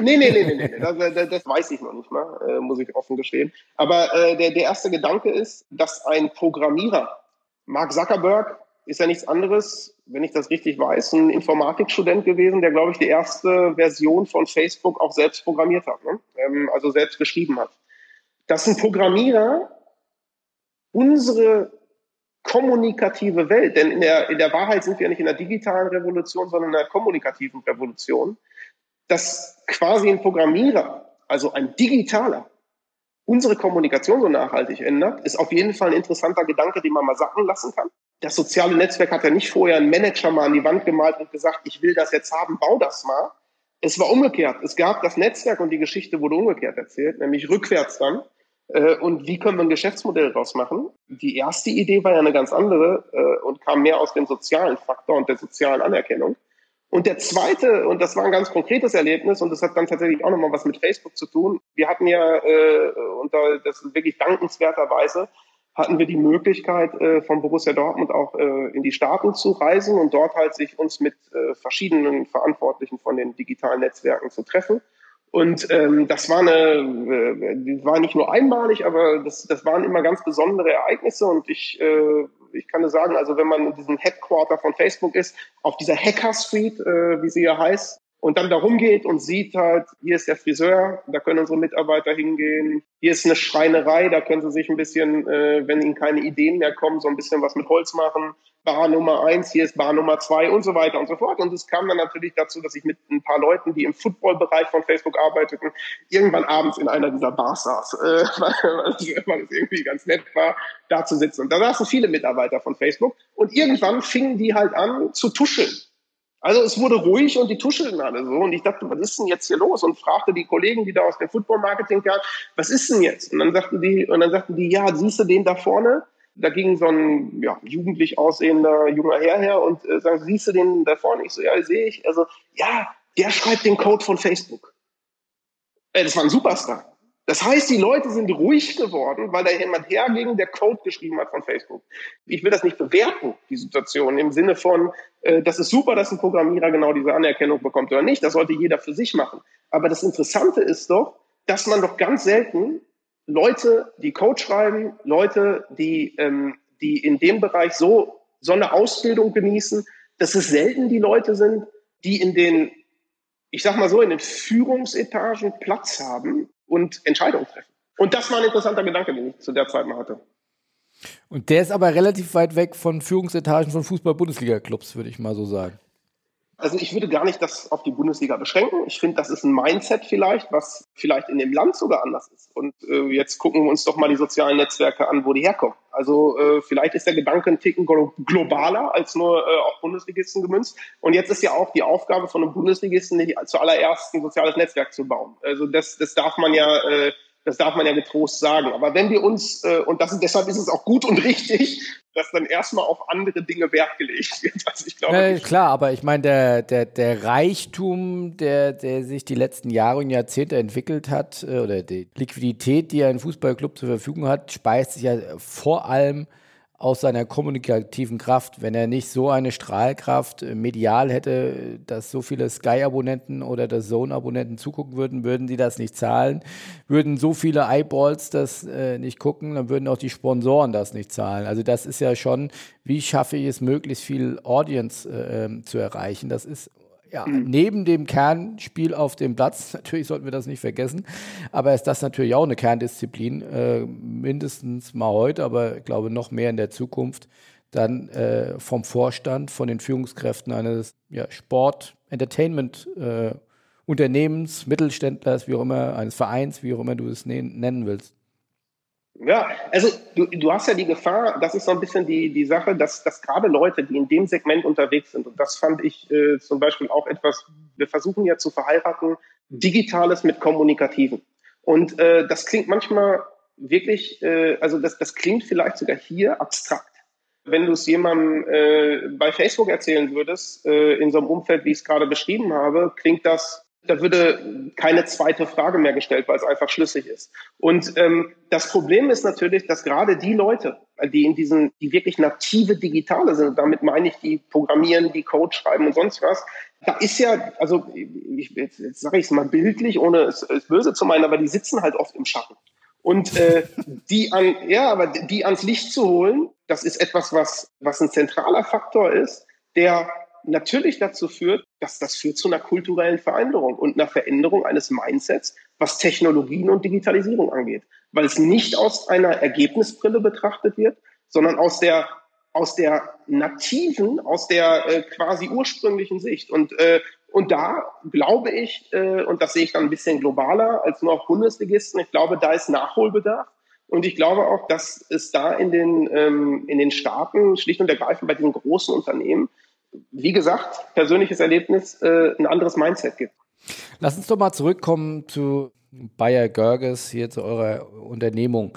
Nee, nee, nee, nee, nee. Das, das, das weiß ich noch nicht mal, äh, muss ich offen gestehen. Aber äh, der, der erste Gedanke ist, dass ein Programmierer, Mark Zuckerberg, ist ja nichts anderes, wenn ich das richtig weiß, ein Informatikstudent gewesen, der, glaube ich, die erste Version von Facebook auch selbst programmiert hat, ne? ähm, also selbst geschrieben hat. Dass ein Programmierer unsere kommunikative Welt, denn in der, in der Wahrheit sind wir nicht in der digitalen Revolution, sondern in der kommunikativen Revolution, dass quasi ein Programmierer, also ein Digitaler, unsere Kommunikation so nachhaltig ändert, ist auf jeden Fall ein interessanter Gedanke, den man mal sacken lassen kann das soziale Netzwerk hat ja nicht vorher einen Manager mal an die Wand gemalt und gesagt, ich will das jetzt haben, bau das mal. Es war umgekehrt. Es gab das Netzwerk und die Geschichte wurde umgekehrt erzählt, nämlich rückwärts dann. Äh, und wie können wir ein Geschäftsmodell daraus machen? Die erste Idee war ja eine ganz andere äh, und kam mehr aus dem sozialen Faktor und der sozialen Anerkennung. Und der zweite, und das war ein ganz konkretes Erlebnis, und das hat dann tatsächlich auch nochmal was mit Facebook zu tun. Wir hatten ja, äh, und das ist wirklich dankenswerterweise, hatten wir die Möglichkeit, äh, von Borussia Dortmund auch äh, in die Staaten zu reisen und dort halt sich uns mit äh, verschiedenen Verantwortlichen von den digitalen Netzwerken zu treffen. Und ähm, das war eine, äh, war nicht nur einmalig, aber das, das waren immer ganz besondere Ereignisse. Und ich, äh, ich kann nur sagen, also wenn man in diesem Headquarter von Facebook ist, auf dieser Hacker Street, äh, wie sie ja heißt, und dann da rumgeht und sieht halt, hier ist der Friseur, da können unsere Mitarbeiter hingehen, hier ist eine Schreinerei, da können sie sich ein bisschen, äh, wenn ihnen keine Ideen mehr kommen, so ein bisschen was mit Holz machen. Bar Nummer eins, hier ist Bar Nummer zwei und so weiter und so fort. Und es kam dann natürlich dazu, dass ich mit ein paar Leuten, die im Football-Bereich von Facebook arbeiteten, irgendwann abends in einer dieser Bars saß, äh, weil, weil es irgendwie ganz nett war, da zu sitzen. Und da saßen viele Mitarbeiter von Facebook und irgendwann fingen die halt an zu tuscheln. Also es wurde ruhig und die tuschelten alle so. Und ich dachte, was ist denn jetzt hier los? Und fragte die Kollegen, die da aus dem Football-Marketing kamen, was ist denn jetzt? Und dann sagten die, und dann sagten die, ja, siehst du den da vorne? Da ging so ein ja, jugendlich aussehender junger Herr her und äh, sagen, siehst du den da vorne? Ich so, ja, sehe ich. Also, ja, der schreibt den Code von Facebook. Äh, das war ein Superstar. Das heißt, die Leute sind ruhig geworden, weil da jemand herging, der Code geschrieben hat von Facebook. Ich will das nicht bewerten, die Situation, im Sinne von, äh, das ist super, dass ein Programmierer genau diese Anerkennung bekommt oder nicht. Das sollte jeder für sich machen. Aber das Interessante ist doch, dass man doch ganz selten Leute, die Code schreiben, Leute, die, ähm, die in dem Bereich so, so eine Ausbildung genießen, dass es selten die Leute sind, die in den, ich sag mal so, in den Führungsetagen Platz haben, und Entscheidungen treffen. Und das war ein interessanter Gedanke, den ich zu der Zeit mal hatte. Und der ist aber relativ weit weg von Führungsetagen von Fußball-Bundesliga-Clubs, würde ich mal so sagen. Also ich würde gar nicht das auf die Bundesliga beschränken. Ich finde, das ist ein Mindset vielleicht, was vielleicht in dem Land sogar anders ist. Und äh, jetzt gucken wir uns doch mal die sozialen Netzwerke an, wo die herkommen. Also äh, vielleicht ist der Gedanke ein Ticken globaler als nur äh, auf Bundesligisten gemünzt. Und jetzt ist ja auch die Aufgabe von einem Bundesligisten nicht zuallererst ein soziales Netzwerk zu bauen. Also das, das darf man ja äh, das darf man ja getrost sagen. Aber wenn wir uns, äh, und das, deshalb ist es auch gut und richtig, dass dann erstmal auf andere Dinge Wert gelegt wird. Also ich glaube, ja, klar, aber ich meine, der, der, der Reichtum, der, der sich die letzten Jahre und Jahrzehnte entwickelt hat, äh, oder die Liquidität, die ein Fußballclub zur Verfügung hat, speist sich ja vor allem aus seiner kommunikativen Kraft. Wenn er nicht so eine Strahlkraft äh, medial hätte, dass so viele Sky-Abonnenten oder der Zone-Abonnenten zugucken würden, würden sie das nicht zahlen. Würden so viele Eyeballs das äh, nicht gucken, dann würden auch die Sponsoren das nicht zahlen. Also das ist ja schon, wie schaffe ich es, möglichst viel Audience äh, ähm, zu erreichen. Das ist ja, mhm. neben dem Kernspiel auf dem Platz, natürlich sollten wir das nicht vergessen, aber ist das natürlich auch eine Kerndisziplin, äh, mindestens mal heute, aber ich glaube noch mehr in der Zukunft, dann äh, vom Vorstand, von den Führungskräften eines ja, Sport-, Entertainment- äh, Mittelständlers, wie auch immer, eines Vereins, wie auch immer du es nennen willst. Ja, also du, du hast ja die Gefahr, das ist so ein bisschen die, die Sache, dass, dass gerade Leute, die in dem Segment unterwegs sind, und das fand ich äh, zum Beispiel auch etwas, wir versuchen ja zu verheiraten, Digitales mit Kommunikativen. Und äh, das klingt manchmal wirklich, äh, also das, das klingt vielleicht sogar hier abstrakt. Wenn du es jemandem äh, bei Facebook erzählen würdest, äh, in so einem Umfeld, wie ich es gerade beschrieben habe, klingt das da würde keine zweite Frage mehr gestellt, weil es einfach schlüssig ist. Und ähm, das Problem ist natürlich, dass gerade die Leute, die in diesen, die wirklich native Digitale sind, damit meine ich, die programmieren, die Code schreiben und sonst was, da ist ja, also ich, jetzt, jetzt sage ich es mal bildlich, ohne es, es böse zu meinen, aber die sitzen halt oft im Schatten. Und äh, die an, ja, aber die ans Licht zu holen, das ist etwas, was, was ein zentraler Faktor ist, der natürlich dazu führt, dass das führt zu einer kulturellen Veränderung und einer Veränderung eines Mindsets, was Technologien und Digitalisierung angeht, weil es nicht aus einer Ergebnisbrille betrachtet wird, sondern aus der aus der nativen, aus der äh, quasi ursprünglichen Sicht. Und äh, und da glaube ich, äh, und das sehe ich dann ein bisschen globaler als nur auf Bundesligisten, ich glaube, da ist Nachholbedarf. Und ich glaube auch, dass es da in den, ähm, in den Staaten schlicht und ergreifend bei diesen großen Unternehmen wie gesagt, persönliches Erlebnis, äh, ein anderes Mindset gibt. Lass uns doch mal zurückkommen zu Bayer Görges, hier zu eurer Unternehmung.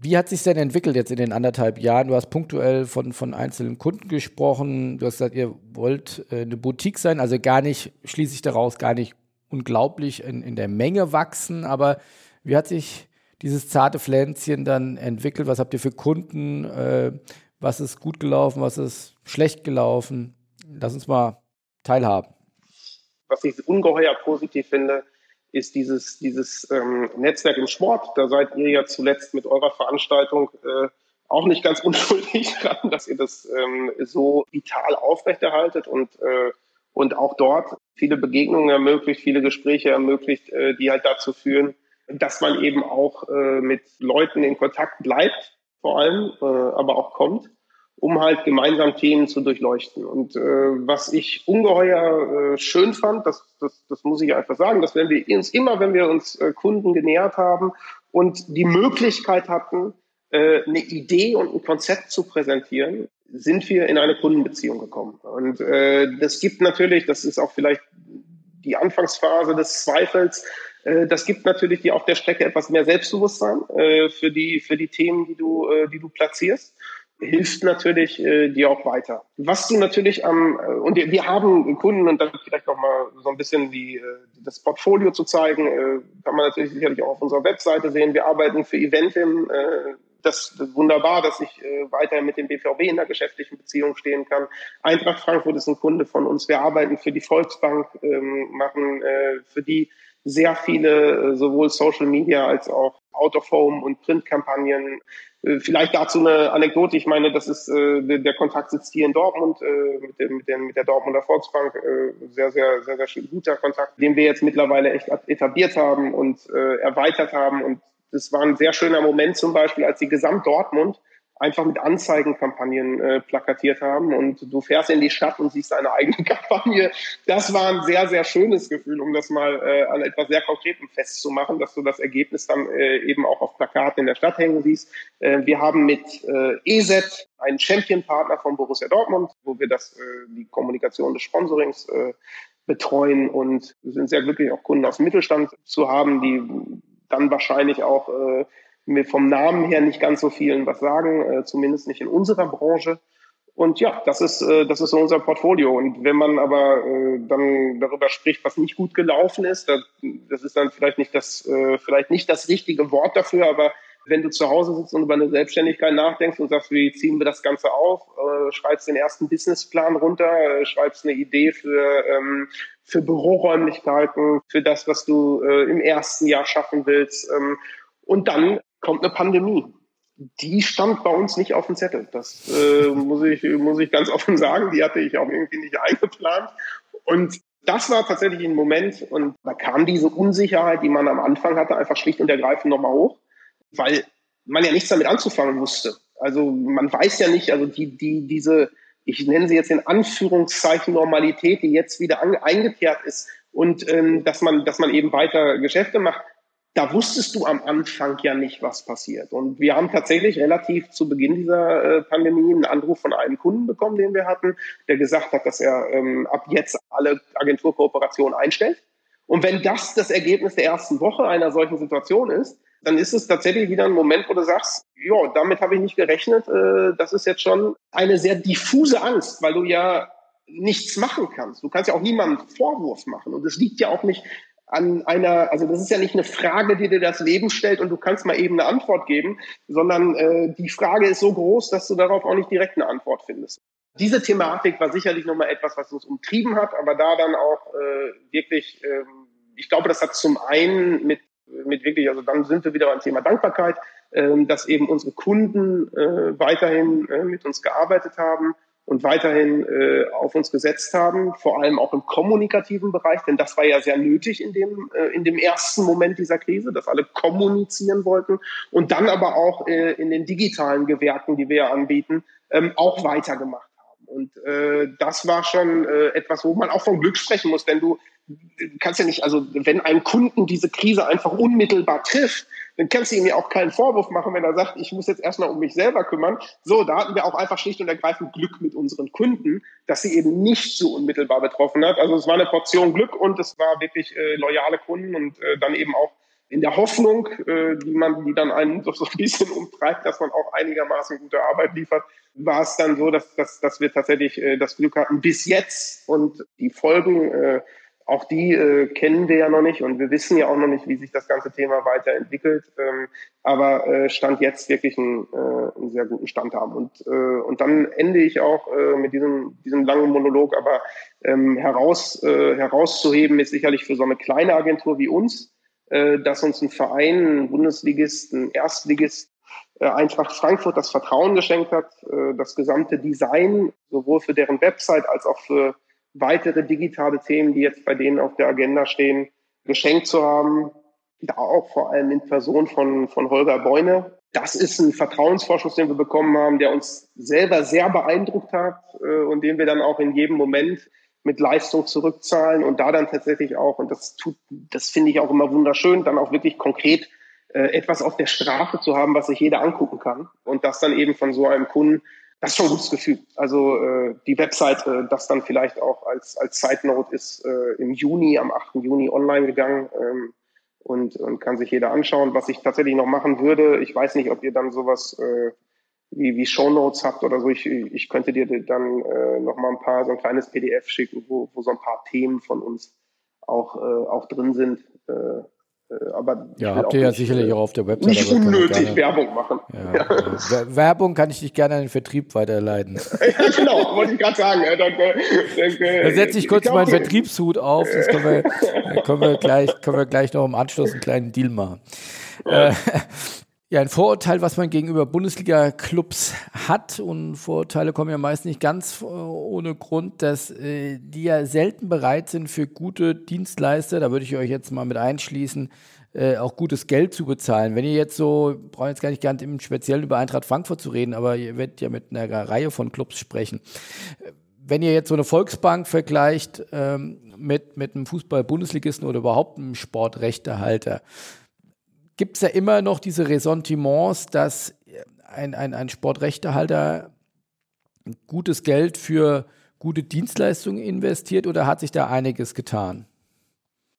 Wie hat sich denn entwickelt jetzt in den anderthalb Jahren? Du hast punktuell von, von einzelnen Kunden gesprochen. Du hast gesagt, ihr wollt äh, eine Boutique sein, also gar nicht, schließe ich daraus, gar nicht unglaublich in, in der Menge wachsen. Aber wie hat sich dieses zarte Pflänzchen dann entwickelt? Was habt ihr für Kunden? Was ist gut gelaufen? Was ist schlecht gelaufen? Lass uns mal teilhaben. Was ich ungeheuer positiv finde, ist dieses, dieses ähm, Netzwerk im Sport. Da seid ihr ja zuletzt mit eurer Veranstaltung äh, auch nicht ganz unschuldig dran, dass ihr das ähm, so vital aufrechterhaltet und, äh, und auch dort viele Begegnungen ermöglicht, viele Gespräche ermöglicht, äh, die halt dazu führen, dass man eben auch äh, mit Leuten in Kontakt bleibt, vor allem, äh, aber auch kommt um halt gemeinsam Themen zu durchleuchten. Und äh, was ich ungeheuer äh, schön fand, das, das, das muss ich einfach sagen, dass wenn wir uns immer, wenn wir uns äh, Kunden genähert haben und die Möglichkeit hatten, äh, eine Idee und ein Konzept zu präsentieren, sind wir in eine Kundenbeziehung gekommen. Und äh, das gibt natürlich, das ist auch vielleicht die Anfangsphase des Zweifels, äh, das gibt natürlich dir auf der Strecke etwas mehr Selbstbewusstsein äh, für die für die Themen, die du äh, die du platzierst hilft natürlich äh, dir auch weiter. Was du natürlich am äh, und wir, wir haben Kunden und dann vielleicht noch mal so ein bisschen die, äh, das Portfolio zu zeigen, äh, kann man natürlich sicherlich auch auf unserer Webseite sehen. Wir arbeiten für Eventim. Äh, das, das wunderbar, dass ich äh, weiter mit dem BVB in der geschäftlichen Beziehung stehen kann. Eintracht Frankfurt ist ein Kunde von uns. Wir arbeiten für die Volksbank, ähm, machen äh, für die sehr viele äh, sowohl Social Media als auch Out of Home und Printkampagnen. Äh, vielleicht dazu eine Anekdote. Ich meine, das ist äh, der Kontakt sitzt hier in Dortmund äh, mit, dem, mit, dem, mit der Dortmunder Volksbank. Äh, sehr, sehr, sehr, sehr guter Kontakt, den wir jetzt mittlerweile echt etabliert haben und äh, erweitert haben. Und das war ein sehr schöner Moment zum Beispiel, als die Gesamt Dortmund einfach mit Anzeigenkampagnen äh, plakatiert haben und du fährst in die Stadt und siehst eine eigene Kampagne. Das war ein sehr, sehr schönes Gefühl, um das mal äh, an etwas sehr Konkretem festzumachen, dass du das Ergebnis dann äh, eben auch auf Plakaten in der Stadt hängen siehst. Äh, wir haben mit äh, EZ einen Champion-Partner von Borussia Dortmund, wo wir das, äh, die Kommunikation des Sponsorings äh, betreuen und sind sehr glücklich, auch Kunden aus dem Mittelstand zu haben, die dann wahrscheinlich auch äh, mir vom Namen her nicht ganz so vielen was sagen, äh, zumindest nicht in unserer Branche. Und ja, das ist, äh, das ist so unser Portfolio. Und wenn man aber äh, dann darüber spricht, was nicht gut gelaufen ist, das, das ist dann vielleicht nicht das, äh, vielleicht nicht das richtige Wort dafür, aber wenn du zu Hause sitzt und über eine Selbstständigkeit nachdenkst und sagst, wie ziehen wir das Ganze auf, äh, schreibst den ersten Businessplan runter, äh, schreibst eine Idee für, ähm, für Büroräumlichkeiten, für das, was du äh, im ersten Jahr schaffen willst. Ähm, und dann kommt eine Pandemie. Die stand bei uns nicht auf dem Zettel. Das äh, muss, ich, muss ich ganz offen sagen. Die hatte ich auch irgendwie nicht eingeplant. Und das war tatsächlich ein Moment und da kam diese Unsicherheit, die man am Anfang hatte, einfach schlicht und ergreifend nochmal hoch, weil man ja nichts damit anzufangen wusste. Also man weiß ja nicht, also die, die, diese, ich nenne sie jetzt in Anführungszeichen Normalität, die jetzt wieder an, eingekehrt ist und ähm, dass man, dass man eben weiter Geschäfte macht, da wusstest du am Anfang ja nicht, was passiert. Und wir haben tatsächlich relativ zu Beginn dieser äh, Pandemie einen Anruf von einem Kunden bekommen, den wir hatten, der gesagt hat, dass er ähm, ab jetzt alle Agenturkooperationen einstellt. Und wenn das das Ergebnis der ersten Woche einer solchen Situation ist, dann ist es tatsächlich wieder ein Moment, wo du sagst, ja, damit habe ich nicht gerechnet. Äh, das ist jetzt schon eine sehr diffuse Angst, weil du ja nichts machen kannst. Du kannst ja auch niemandem Vorwurf machen. Und es liegt ja auch nicht an einer, also das ist ja nicht eine Frage, die dir das Leben stellt und du kannst mal eben eine Antwort geben, sondern äh, die Frage ist so groß, dass du darauf auch nicht direkt eine Antwort findest. Diese Thematik war sicherlich nochmal etwas, was uns umtrieben hat, aber da dann auch äh, wirklich, äh, ich glaube, das hat zum einen mit, mit wirklich, also dann sind wir wieder beim Thema Dankbarkeit, äh, dass eben unsere Kunden äh, weiterhin äh, mit uns gearbeitet haben, und weiterhin äh, auf uns gesetzt haben, vor allem auch im kommunikativen Bereich, denn das war ja sehr nötig in dem, äh, in dem ersten Moment dieser Krise, dass alle kommunizieren wollten und dann aber auch äh, in den digitalen Gewerken, die wir ja anbieten, ähm, auch weitergemacht haben. Und äh, das war schon äh, etwas, wo man auch von Glück sprechen muss, denn du kannst ja nicht, also wenn ein Kunden diese Krise einfach unmittelbar trifft, dann kannst du ihm ja auch keinen Vorwurf machen, wenn er sagt, ich muss jetzt erstmal um mich selber kümmern. So, da hatten wir auch einfach schlicht und ergreifend Glück mit unseren Kunden, dass sie eben nicht so unmittelbar betroffen hat. Also es war eine Portion Glück und es war wirklich äh, loyale Kunden und äh, dann eben auch in der Hoffnung, äh, die man, die dann einen so, so ein bisschen umtreibt, dass man auch einigermaßen gute Arbeit liefert, war es dann so, dass, dass, dass wir tatsächlich äh, das Glück hatten bis jetzt und die Folgen, äh, auch die äh, kennen wir ja noch nicht und wir wissen ja auch noch nicht, wie sich das ganze Thema weiterentwickelt. Ähm, aber äh, Stand jetzt wirklich einen, äh, einen sehr guten Stand haben. Und, äh, und dann ende ich auch äh, mit diesem, diesem langen Monolog, aber ähm, heraus, äh, herauszuheben ist sicherlich für so eine kleine Agentur wie uns, äh, dass uns ein Verein, ein Bundesligist, ein Erstligist, äh, Eintracht Frankfurt das Vertrauen geschenkt hat, äh, das gesamte Design, sowohl für deren Website als auch für weitere digitale Themen, die jetzt bei denen auf der Agenda stehen, geschenkt zu haben. Da auch vor allem in Person von, von Holger Beune. Das ist ein Vertrauensvorschuss, den wir bekommen haben, der uns selber sehr beeindruckt hat äh, und den wir dann auch in jedem Moment mit Leistung zurückzahlen und da dann tatsächlich auch, und das tut, das finde ich auch immer wunderschön, dann auch wirklich konkret äh, etwas auf der Straße zu haben, was sich jeder angucken kann. Und das dann eben von so einem Kunden, das ist schon ein gutes Gefühl. Also äh, die Website, äh, das dann vielleicht auch als, als Side Note ist äh, im Juni, am 8. Juni online gegangen. Ähm, und, und kann sich jeder anschauen. Was ich tatsächlich noch machen würde, ich weiß nicht, ob ihr dann sowas äh, wie, wie Shownotes habt oder so. Ich, ich könnte dir dann äh, noch mal ein paar, so ein kleines PDF schicken, wo, wo so ein paar Themen von uns auch, äh, auch drin sind. Äh aber ja, habt ihr ja nicht, sicherlich auch auf der Website. Nicht unnötig Werbung machen. Ja, ja. Werbung kann ich dich gerne an den Vertrieb weiterleiten. ja, genau, wollte ich gerade sagen. Danke, danke. Da setze ich kurz meinen Vertriebshut auf. Das können wir, können wir, gleich, können wir gleich noch im Anschluss einen kleinen Deal machen. Ja. Ja, ein Vorurteil, was man gegenüber Bundesliga-Clubs hat, und Vorurteile kommen ja meist nicht ganz äh, ohne Grund, dass äh, die ja selten bereit sind, für gute Dienstleister, da würde ich euch jetzt mal mit einschließen, äh, auch gutes Geld zu bezahlen. Wenn ihr jetzt so, brauchen jetzt gar nicht ganz im Speziellen über Eintracht Frankfurt zu reden, aber ihr werdet ja mit einer Reihe von Clubs sprechen. Wenn ihr jetzt so eine Volksbank vergleicht ähm, mit, mit einem Fußball-Bundesligisten oder überhaupt einem Sportrechtehalter, gibt es ja immer noch diese Ressentiments, dass ein, ein, ein Sportrechtehalter gutes Geld für gute Dienstleistungen investiert oder hat sich da einiges getan?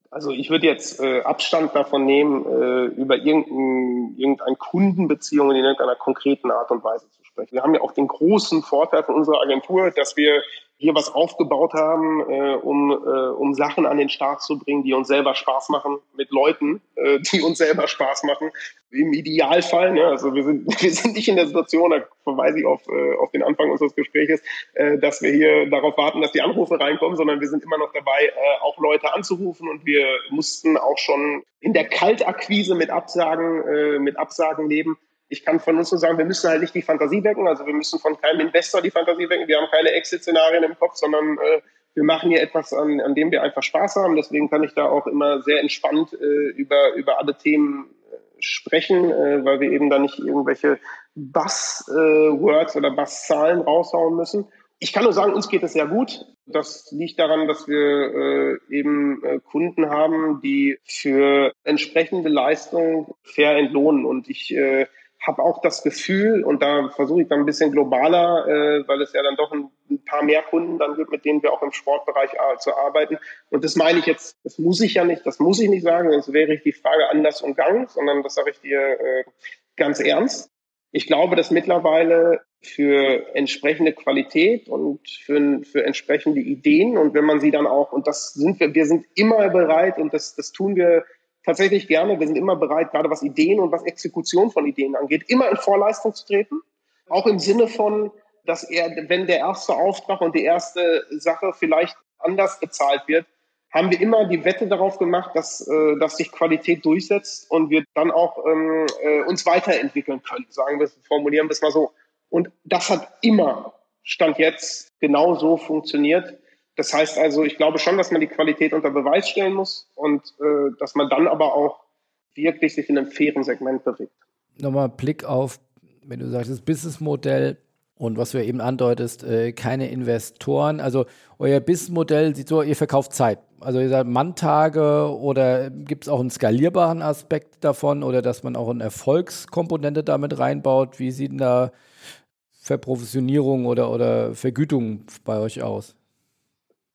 Also ich würde jetzt äh, Abstand davon nehmen, äh, über irgendein, irgendeine Kundenbeziehung in irgendeiner konkreten Art und Weise zu sprechen. Wir haben ja auch den großen Vorteil von unserer Agentur, dass wir hier was aufgebaut haben, äh, um, äh, um Sachen an den Start zu bringen, die uns selber Spaß machen, mit Leuten, äh, die uns selber Spaß machen. Im Idealfall, ne, also wir sind, wir sind nicht in der Situation, da verweise ich auf, äh, auf den Anfang unseres Gespräches, äh, dass wir hier darauf warten, dass die Anrufe reinkommen, sondern wir sind immer noch dabei, äh, auch Leute anzurufen und wir mussten auch schon in der Kaltakquise mit Absagen, äh, mit Absagen leben ich kann von uns nur sagen, wir müssen halt nicht die Fantasie wecken, also wir müssen von keinem Investor die Fantasie wecken, wir haben keine Exit-Szenarien im Kopf, sondern äh, wir machen hier etwas, an, an dem wir einfach Spaß haben. Deswegen kann ich da auch immer sehr entspannt äh, über, über alle Themen äh, sprechen, äh, weil wir eben da nicht irgendwelche Bass-Words äh, oder Bass-Zahlen raushauen müssen. Ich kann nur sagen, uns geht es sehr gut. Das liegt daran, dass wir äh, eben äh, Kunden haben, die für entsprechende Leistung fair entlohnen. Und ich äh, habe auch das Gefühl, und da versuche ich dann ein bisschen globaler, äh, weil es ja dann doch ein, ein, paar mehr Kunden dann gibt, mit denen wir auch im Sportbereich zu arbeiten. Und das meine ich jetzt, das muss ich ja nicht, das muss ich nicht sagen, sonst wäre ich die Frage anders umgangen, sondern das sage ich dir äh, ganz ernst. Ich glaube, dass mittlerweile für entsprechende Qualität und für, für entsprechende Ideen und wenn man sie dann auch, und das sind wir, wir sind immer bereit und das, das tun wir tatsächlich gerne. Wir sind immer bereit, gerade was Ideen und was Exekution von Ideen angeht, immer in Vorleistung zu treten. Auch im Sinne von, dass er, wenn der erste Auftrag und die erste Sache vielleicht anders bezahlt wird, haben wir immer die Wette darauf gemacht, dass, äh, dass sich Qualität durchsetzt und wir dann auch ähm, äh, uns weiterentwickeln können. Sagen wir, formulieren wir es mal so. Und das hat immer, Stand jetzt, genau so funktioniert. Das heißt also, ich glaube schon, dass man die Qualität unter Beweis stellen muss und äh, dass man dann aber auch wirklich sich in einem fairen Segment bewegt. Nochmal Blick auf, wenn du sagst, das Businessmodell und was du eben andeutest, äh, keine Investoren. Also euer Businessmodell sieht so, ihr verkauft Zeit. Also ihr sagt Manntage oder gibt es auch einen skalierbaren Aspekt davon oder dass man auch eine Erfolgskomponente damit reinbaut? Wie sieht denn da Verprovisionierung oder, oder Vergütung bei euch aus?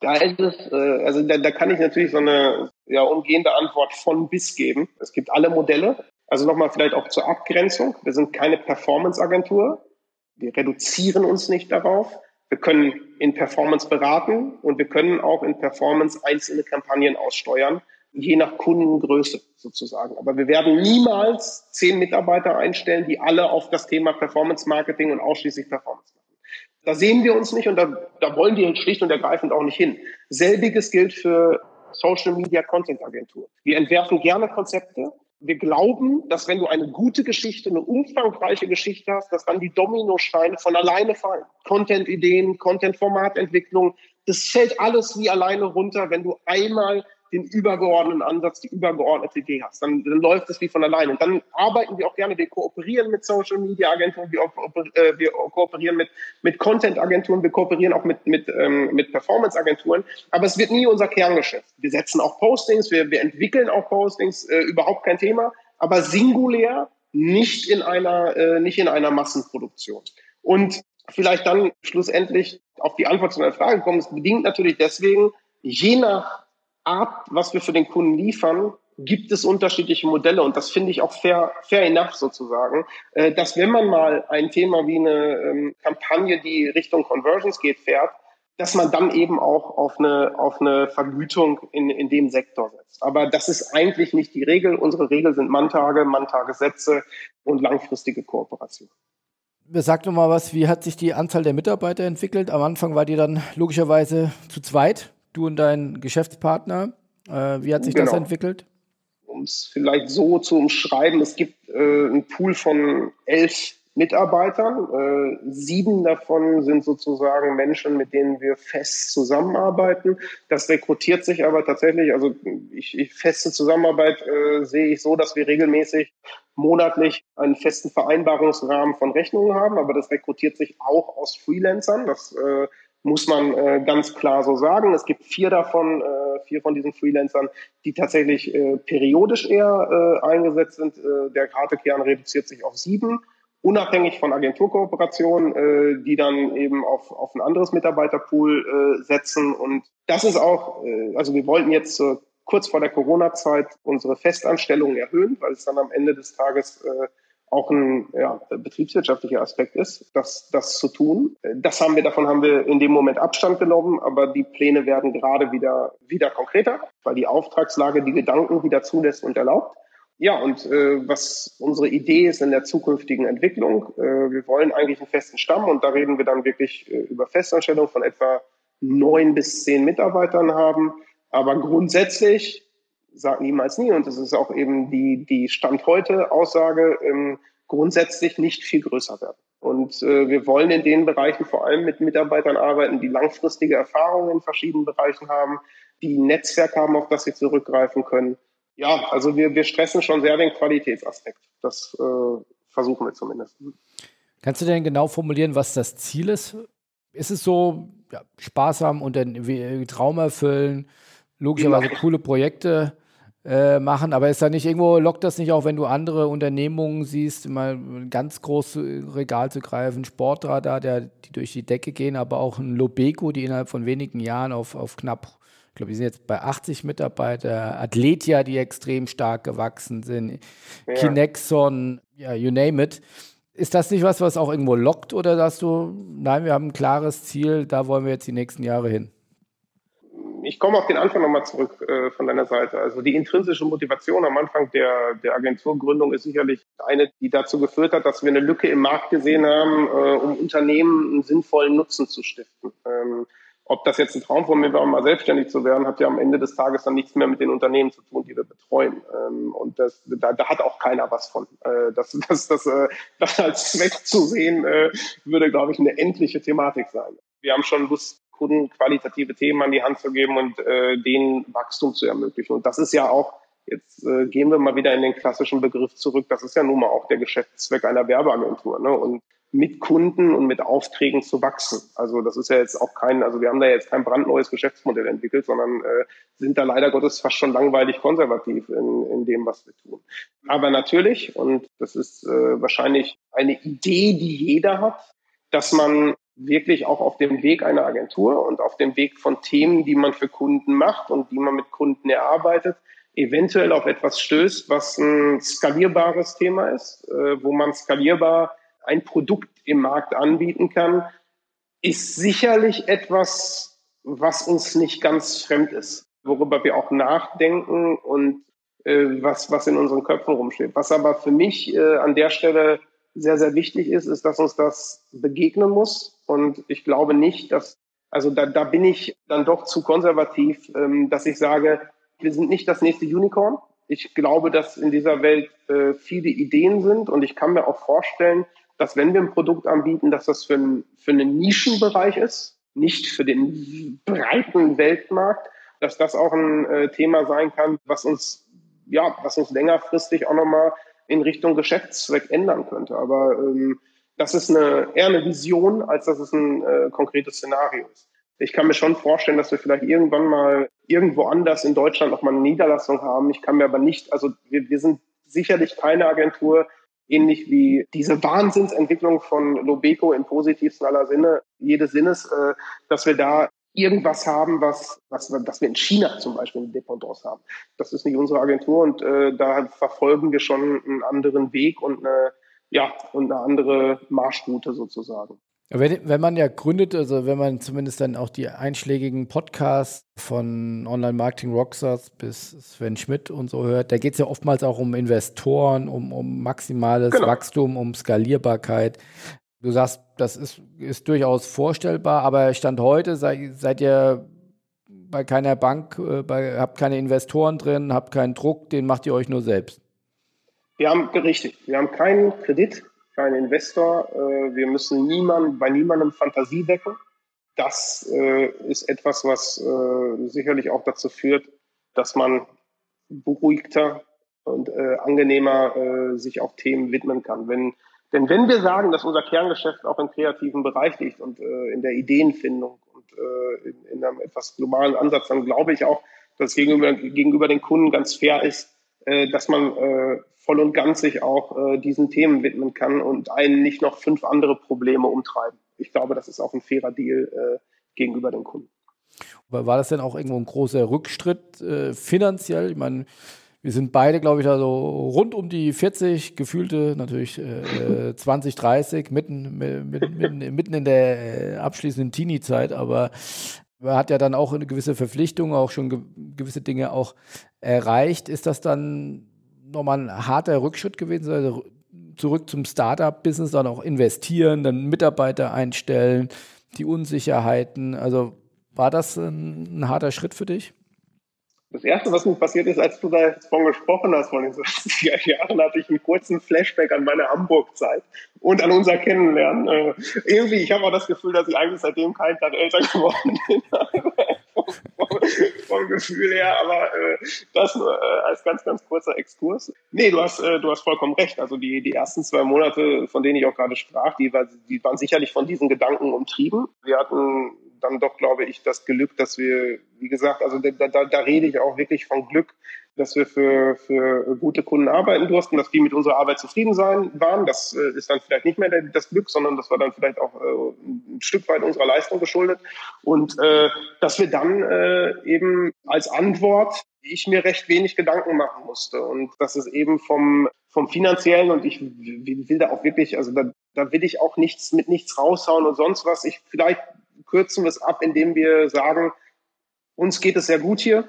Da ist es, äh, also da, da kann ich natürlich so eine, ja, umgehende Antwort von bis geben. Es gibt alle Modelle. Also nochmal vielleicht auch zur Abgrenzung. Wir sind keine Performance-Agentur. Wir reduzieren uns nicht darauf. Wir können in Performance beraten und wir können auch in Performance einzelne Kampagnen aussteuern, je nach Kundengröße sozusagen. Aber wir werden niemals zehn Mitarbeiter einstellen, die alle auf das Thema Performance Marketing und ausschließlich Performance. Da sehen wir uns nicht und da, da wollen wir schlicht und ergreifend auch nicht hin. Selbiges gilt für Social Media Content Agentur. Wir entwerfen gerne Konzepte. Wir glauben, dass wenn du eine gute Geschichte, eine umfangreiche Geschichte hast, dass dann die Dominosteine von alleine fallen. Content-Ideen, Content-Formatentwicklung, das fällt alles wie alleine runter, wenn du einmal den übergeordneten Ansatz, die übergeordnete Idee hast. Dann, dann läuft es wie von alleine. Und dann arbeiten wir auch gerne, wir kooperieren mit Social Media Agenturen, wir, äh, wir kooperieren mit, mit Content Agenturen, wir kooperieren auch mit, mit, ähm, mit Performance Agenturen. Aber es wird nie unser Kerngeschäft. Wir setzen auch Postings, wir, wir entwickeln auch Postings, äh, überhaupt kein Thema, aber singulär nicht in einer, äh, nicht in einer Massenproduktion. Und vielleicht dann schlussendlich auf die Antwort zu einer Frage kommen. Es bedingt natürlich deswegen, je nach Art, was wir für den Kunden liefern, gibt es unterschiedliche Modelle und das finde ich auch fair, fair enough sozusagen, äh, dass wenn man mal ein Thema wie eine ähm, Kampagne, die Richtung Conversions geht, fährt, dass man dann eben auch auf eine, auf eine Vergütung in, in dem Sektor setzt. Aber das ist eigentlich nicht die Regel. Unsere Regel sind Manntage, Manntagessätze und langfristige Kooperation. Sag doch mal was, wie hat sich die Anzahl der Mitarbeiter entwickelt? Am Anfang war die dann logischerweise zu zweit du und dein Geschäftspartner. Äh, wie hat sich genau. das entwickelt? Um es vielleicht so zu umschreiben, es gibt äh, einen Pool von elf Mitarbeitern. Äh, sieben davon sind sozusagen Menschen, mit denen wir fest zusammenarbeiten. Das rekrutiert sich aber tatsächlich, also ich, ich feste Zusammenarbeit äh, sehe ich so, dass wir regelmäßig monatlich einen festen Vereinbarungsrahmen von Rechnungen haben, aber das rekrutiert sich auch aus Freelancern. Das äh, muss man äh, ganz klar so sagen. Es gibt vier davon, äh, vier von diesen Freelancern, die tatsächlich äh, periodisch eher äh, eingesetzt sind. Äh, der harte Kern reduziert sich auf sieben, unabhängig von Agenturkooperationen, äh, die dann eben auf, auf ein anderes Mitarbeiterpool äh, setzen. Und das ist auch, äh, also wir wollten jetzt kurz vor der Corona-Zeit unsere Festanstellungen erhöhen, weil es dann am Ende des Tages äh, auch ein ja, betriebswirtschaftlicher Aspekt ist, das, das zu tun. Das haben wir, davon haben wir in dem Moment Abstand genommen, aber die Pläne werden gerade wieder, wieder konkreter, weil die Auftragslage die Gedanken wieder zulässt und erlaubt. Ja, und äh, was unsere Idee ist in der zukünftigen Entwicklung, äh, wir wollen eigentlich einen festen Stamm und da reden wir dann wirklich äh, über Festanstellung von etwa neun bis zehn Mitarbeitern haben. Aber grundsätzlich sag niemals nie. Und das ist auch eben die, die Stand heute Aussage, ähm, grundsätzlich nicht viel größer werden. Und äh, wir wollen in den Bereichen vor allem mit Mitarbeitern arbeiten, die langfristige Erfahrungen in verschiedenen Bereichen haben, die ein Netzwerk haben, auf das sie zurückgreifen können. Ja, also wir, wir stressen schon sehr den Qualitätsaspekt. Das äh, versuchen wir zumindest. Kannst du denn genau formulieren, was das Ziel ist? Ist es so ja, sparsam und den Traum erfüllen, logischerweise ja. coole Projekte äh, machen, aber ist da nicht irgendwo, lockt das nicht auch, wenn du andere Unternehmungen siehst, mal ein ganz großes Regal zu greifen, Sportradar, der, die durch die Decke gehen, aber auch ein Lobeco, die innerhalb von wenigen Jahren auf, auf knapp, ich glaube, wir sind jetzt bei 80 Mitarbeiter, Athletia, die extrem stark gewachsen sind, ja. Kinexon, ja, you name it. Ist das nicht was, was auch irgendwo lockt oder sagst du, nein, wir haben ein klares Ziel, da wollen wir jetzt die nächsten Jahre hin? Ich komme auf den Anfang nochmal zurück äh, von deiner Seite. Also die intrinsische Motivation am Anfang der, der Agenturgründung ist sicherlich eine, die dazu geführt hat, dass wir eine Lücke im Markt gesehen haben, äh, um Unternehmen einen sinnvollen Nutzen zu stiften. Ähm, ob das jetzt ein Traum von mir war, mal selbstständig zu werden, hat ja am Ende des Tages dann nichts mehr mit den Unternehmen zu tun, die wir betreuen. Ähm, und das, da, da hat auch keiner was von. Äh, das, das, das, äh, das als Zweck zu sehen, äh, würde, glaube ich, eine endliche Thematik sein. Wir haben schon Kunden qualitative Themen an die Hand zu geben und äh, denen Wachstum zu ermöglichen. Und das ist ja auch, jetzt äh, gehen wir mal wieder in den klassischen Begriff zurück, das ist ja nun mal auch der Geschäftszweck einer Werbeagentur. Ne? Und mit Kunden und mit Aufträgen zu wachsen. Also das ist ja jetzt auch kein, also wir haben da jetzt kein brandneues Geschäftsmodell entwickelt, sondern äh, sind da leider Gottes fast schon langweilig konservativ in, in dem, was wir tun. Aber natürlich, und das ist äh, wahrscheinlich eine Idee, die jeder hat, dass man wirklich auch auf dem Weg einer Agentur und auf dem Weg von Themen, die man für Kunden macht und die man mit Kunden erarbeitet, eventuell auf etwas stößt, was ein skalierbares Thema ist, äh, wo man skalierbar ein Produkt im Markt anbieten kann, ist sicherlich etwas, was uns nicht ganz fremd ist, worüber wir auch nachdenken und äh, was, was in unseren Köpfen rumsteht. Was aber für mich äh, an der Stelle sehr, sehr wichtig ist, ist, dass uns das begegnen muss. Und ich glaube nicht, dass, also da, da bin ich dann doch zu konservativ, ähm, dass ich sage, wir sind nicht das nächste Unicorn. Ich glaube, dass in dieser Welt äh, viele Ideen sind und ich kann mir auch vorstellen, dass wenn wir ein Produkt anbieten, dass das für, ein, für einen Nischenbereich ist, nicht für den breiten Weltmarkt, dass das auch ein äh, Thema sein kann, was uns ja, was uns längerfristig auch nochmal in Richtung Geschäftszweck ändern könnte. Aber ähm, das ist eine, eher eine Vision, als dass es ein äh, konkretes Szenario ist. Ich kann mir schon vorstellen, dass wir vielleicht irgendwann mal irgendwo anders in Deutschland nochmal eine Niederlassung haben. Ich kann mir aber nicht, also wir, wir sind sicherlich keine Agentur, ähnlich wie diese Wahnsinnsentwicklung von Lobeco im positivsten aller Sinne, jedes Sinnes, äh, dass wir da irgendwas haben, was, was, was wir in China zum Beispiel eine Dependance haben. Das ist nicht unsere Agentur und äh, da verfolgen wir schon einen anderen Weg und eine, ja, und eine andere Marschroute sozusagen. Wenn, wenn man ja gründet, also wenn man zumindest dann auch die einschlägigen Podcasts von Online-Marketing Rockstars bis Sven Schmidt und so hört, da geht es ja oftmals auch um Investoren, um, um maximales genau. Wachstum, um Skalierbarkeit. Du sagst, das ist, ist durchaus vorstellbar, aber Stand heute sei, seid ihr bei keiner Bank, äh, bei, habt keine Investoren drin, habt keinen Druck, den macht ihr euch nur selbst. Wir haben richtig, wir haben keinen Kredit, keinen Investor, äh, wir müssen niemand, bei niemandem Fantasie wecken. Das äh, ist etwas, was äh, sicherlich auch dazu führt, dass man beruhigter und äh, angenehmer äh, sich auch Themen widmen kann. Wenn denn wenn wir sagen, dass unser Kerngeschäft auch im kreativen Bereich liegt und äh, in der Ideenfindung und äh, in, in, einem etwas globalen Ansatz, dann glaube ich auch, dass es gegenüber, gegenüber den Kunden ganz fair ist, äh, dass man äh, voll und ganz sich auch äh, diesen Themen widmen kann und einen nicht noch fünf andere Probleme umtreiben. Ich glaube, das ist auch ein fairer Deal äh, gegenüber den Kunden. War das denn auch irgendwo ein großer Rückschritt finanziell? Ich meine, wir sind beide, glaube ich, also rund um die 40, gefühlte natürlich äh, 20, 30, mitten, mitten, mitten in der äh, abschließenden Teenie-Zeit, aber man hat ja dann auch eine gewisse Verpflichtung, auch schon ge gewisse Dinge auch erreicht. Ist das dann nochmal ein harter Rückschritt gewesen? Also zurück zum Startup-Business, dann auch investieren, dann Mitarbeiter einstellen, die Unsicherheiten. Also war das ein, ein harter Schritt für dich? Das erste, was mir passiert ist, als du davon gesprochen hast, von den 60er Jahren, hatte ich einen kurzen Flashback an meine Hamburg-Zeit und an unser Kennenlernen. Äh, irgendwie, ich habe auch das Gefühl, dass ich eigentlich seitdem keinen Tag älter geworden bin. Vom, Gefühl her, aber äh, das nur äh, als ganz, ganz kurzer Exkurs. Nee, du hast, äh, du hast vollkommen recht. Also die, die ersten zwei Monate, von denen ich auch gerade sprach, die, war, die waren sicherlich von diesen Gedanken umtrieben. Wir hatten dann doch, glaube ich, das Glück, dass wir, wie gesagt, also da, da, da rede ich auch wirklich von Glück, dass wir für, für gute Kunden arbeiten durften, dass die mit unserer Arbeit zufrieden sein waren. Das äh, ist dann vielleicht nicht mehr das Glück, sondern das war dann vielleicht auch äh, ein Stück weit unserer Leistung geschuldet. Und äh, dass wir dann äh, eben als Antwort ich mir recht wenig Gedanken machen musste. Und das ist eben vom, vom finanziellen und ich will da auch wirklich, also da, da will ich auch nichts mit nichts raushauen und sonst was. Ich vielleicht kürzen wir es ab, indem wir sagen, uns geht es sehr gut hier.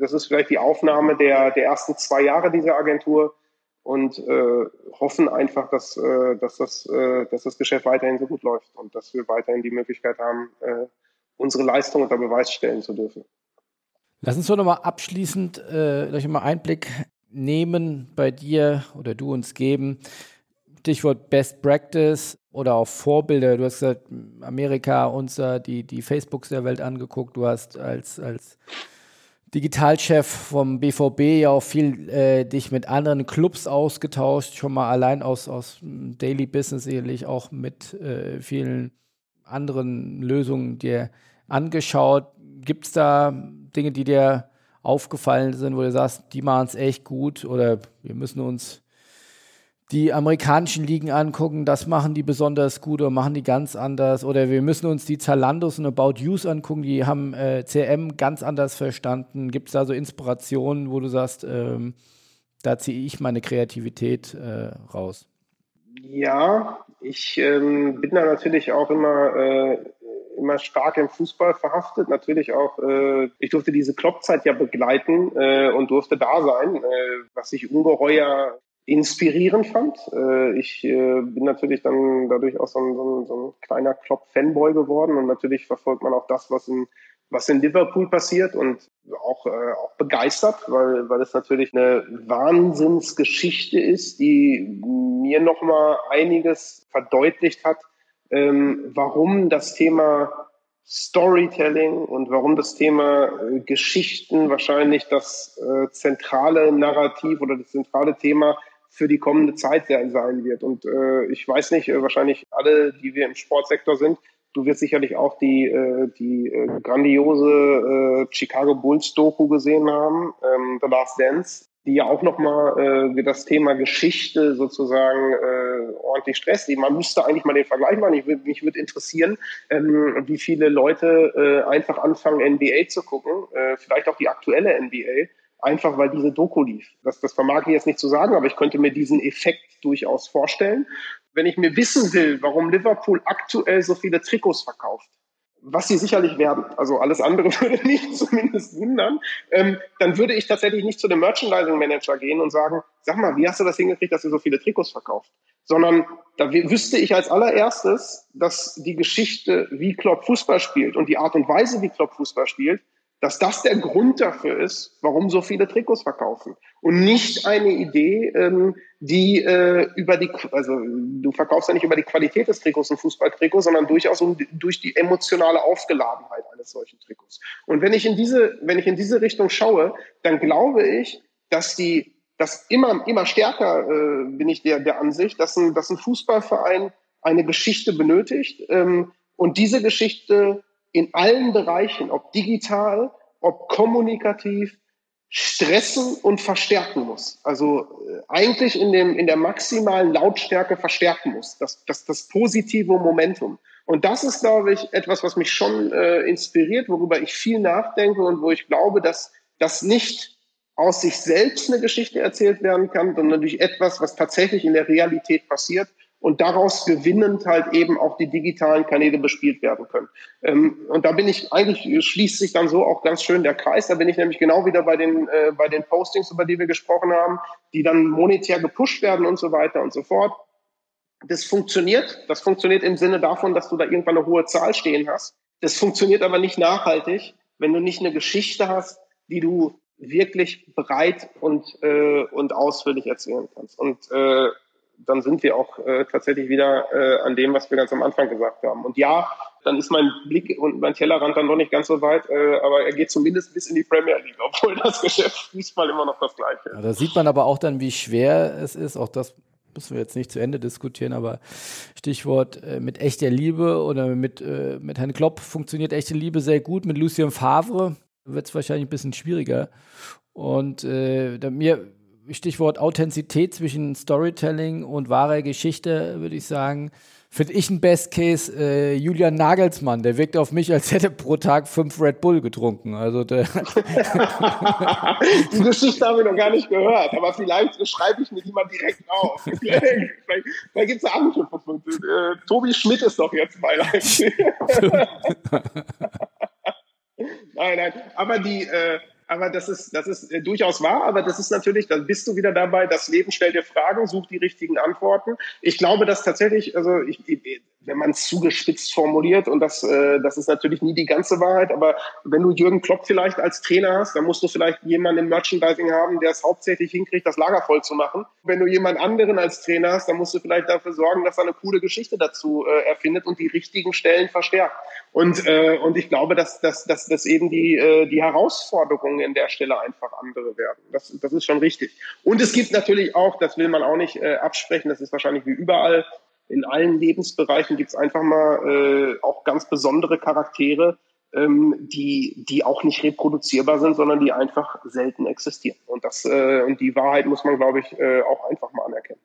Das ist vielleicht die Aufnahme der, der ersten zwei Jahre dieser Agentur und äh, hoffen einfach, dass, äh, dass, das, äh, dass das Geschäft weiterhin so gut läuft und dass wir weiterhin die Möglichkeit haben, äh, unsere Leistung unter Beweis stellen zu dürfen. Lass uns doch nochmal abschließend äh, mal Einblick nehmen bei dir oder du uns geben. Stichwort Best Practice oder auch Vorbilder. Du hast gesagt, Amerika, uns die, die Facebooks der Welt angeguckt. Du hast als, als Digitalchef vom BVB ja auch viel äh, dich mit anderen Clubs ausgetauscht, schon mal allein aus, aus Daily Business sicherlich auch mit äh, vielen anderen Lösungen dir angeschaut. Gibt es da Dinge, die dir aufgefallen sind, wo du sagst, die machen es echt gut oder wir müssen uns die amerikanischen Ligen angucken, das machen die besonders gut oder machen die ganz anders. Oder wir müssen uns die Zalandos und About Use angucken, die haben äh, CM ganz anders verstanden. Gibt es da so Inspirationen, wo du sagst, ähm, da ziehe ich meine Kreativität äh, raus? Ja, ich ähm, bin da natürlich auch immer, äh, immer stark im Fußball verhaftet. Natürlich auch, äh, ich durfte diese Kloppzeit ja begleiten äh, und durfte da sein, äh, was ich ungeheuer inspirierend fand. Äh, ich äh, bin natürlich dann dadurch auch so ein, so ein, so ein kleiner Klopp-Fanboy geworden und natürlich verfolgt man auch das, was in, was in Liverpool passiert und auch, äh, auch begeistert, weil, weil es natürlich eine Wahnsinnsgeschichte ist, die mir nochmal einiges verdeutlicht hat, ähm, warum das Thema Storytelling und warum das Thema Geschichten wahrscheinlich das zentrale Narrativ oder das zentrale Thema für die kommende Zeit sein wird. Und äh, ich weiß nicht, äh, wahrscheinlich alle, die wir im Sportsektor sind, du wirst sicherlich auch die, äh, die äh, grandiose äh, Chicago Bulls Doku gesehen haben, ähm, The Last Dance, die ja auch nochmal äh, das Thema Geschichte sozusagen äh, ordentlich stresst. Man müsste eigentlich mal den Vergleich machen. Ich, mich würde interessieren, ähm, wie viele Leute äh, einfach anfangen, NBA zu gucken, äh, vielleicht auch die aktuelle NBA einfach weil diese Doku lief. Das, das vermag ich jetzt nicht zu sagen, aber ich könnte mir diesen Effekt durchaus vorstellen. Wenn ich mir wissen will, warum Liverpool aktuell so viele Trikots verkauft, was sie sicherlich werden, also alles andere würde mich zumindest wundern, ähm, dann würde ich tatsächlich nicht zu dem Merchandising Manager gehen und sagen, sag mal, wie hast du das hingekriegt, dass ihr so viele Trikots verkauft? Sondern da wüsste ich als allererstes, dass die Geschichte, wie Klopp Fußball spielt und die Art und Weise, wie Klopp Fußball spielt, dass das der Grund dafür ist, warum so viele Trikots verkaufen. Und nicht eine Idee, ähm, die äh, über die, also du verkaufst ja nicht über die Qualität des Trikots ein Fußballtrikot, sondern durchaus um, durch die emotionale Aufgeladenheit eines solchen Trikots. Und wenn ich in diese, wenn ich in diese Richtung schaue, dann glaube ich, dass die, dass immer, immer stärker äh, bin ich der, der Ansicht, dass ein, dass ein Fußballverein eine Geschichte benötigt ähm, und diese Geschichte in allen Bereichen, ob digital, ob kommunikativ, stressen und verstärken muss. Also äh, eigentlich in, dem, in der maximalen Lautstärke verstärken muss. Das, das, das positive Momentum. Und das ist, glaube ich, etwas, was mich schon äh, inspiriert, worüber ich viel nachdenke und wo ich glaube, dass das nicht aus sich selbst eine Geschichte erzählt werden kann, sondern durch etwas, was tatsächlich in der Realität passiert und daraus gewinnend halt eben auch die digitalen Kanäle bespielt werden können. Ähm, und da bin ich eigentlich schließt sich dann so auch ganz schön der Kreis. Da bin ich nämlich genau wieder bei den äh, bei den Postings, über die wir gesprochen haben, die dann monetär gepusht werden und so weiter und so fort. Das funktioniert. Das funktioniert im Sinne davon, dass du da irgendwann eine hohe Zahl stehen hast. Das funktioniert aber nicht nachhaltig, wenn du nicht eine Geschichte hast, die du wirklich breit und, äh, und ausführlich erzählen kannst. Und äh, dann sind wir auch äh, tatsächlich wieder äh, an dem, was wir ganz am Anfang gesagt haben. Und ja, dann ist mein Blick und mein Tellerrand dann noch nicht ganz so weit, äh, aber er geht zumindest bis in die Premier League, obwohl das Geschäft Fußball immer noch das gleiche ist. Ja, da sieht man aber auch dann, wie schwer es ist, auch das müssen wir jetzt nicht zu Ende diskutieren, aber Stichwort äh, mit echter Liebe oder mit, äh, mit Herrn Klopp funktioniert echte Liebe sehr gut. Mit Lucien Favre wird es wahrscheinlich ein bisschen schwieriger. Und äh, mir Stichwort Authentizität zwischen Storytelling und wahrer Geschichte, würde ich sagen, finde ich ein Best Case äh, Julian Nagelsmann. Der wirkt auf mich, als hätte pro Tag fünf Red Bull getrunken. Also der die Geschichte habe ich noch gar nicht gehört, aber vielleicht schreibe ich mir die mal direkt auf. vielleicht gibt es eine andere äh, Tobi Schmidt ist doch jetzt bei Leipzig. nein, nein, aber die äh, aber das ist, das ist äh, durchaus wahr, aber das ist natürlich, dann bist du wieder dabei, das Leben stellt dir Fragen, sucht die richtigen Antworten. Ich glaube, dass tatsächlich, also ich, wenn man es zugespitzt formuliert, und das, äh, das ist natürlich nie die ganze Wahrheit, aber wenn du Jürgen Klopp vielleicht als Trainer hast, dann musst du vielleicht jemanden im Merchandising haben, der es hauptsächlich hinkriegt, das Lager voll zu machen. Wenn du jemand anderen als Trainer hast, dann musst du vielleicht dafür sorgen, dass er eine coole Geschichte dazu äh, erfindet und die richtigen Stellen verstärkt. Und, äh, und ich glaube, dass, dass, dass, dass eben die, äh, die Herausforderungen in der Stelle einfach andere werden. Das, das ist schon richtig. Und es gibt natürlich auch, das will man auch nicht äh, absprechen, das ist wahrscheinlich wie überall, in allen Lebensbereichen gibt es einfach mal äh, auch ganz besondere Charaktere, ähm, die, die auch nicht reproduzierbar sind, sondern die einfach selten existieren. Und, das, äh, und die Wahrheit muss man, glaube ich, äh, auch einfach mal anerkennen.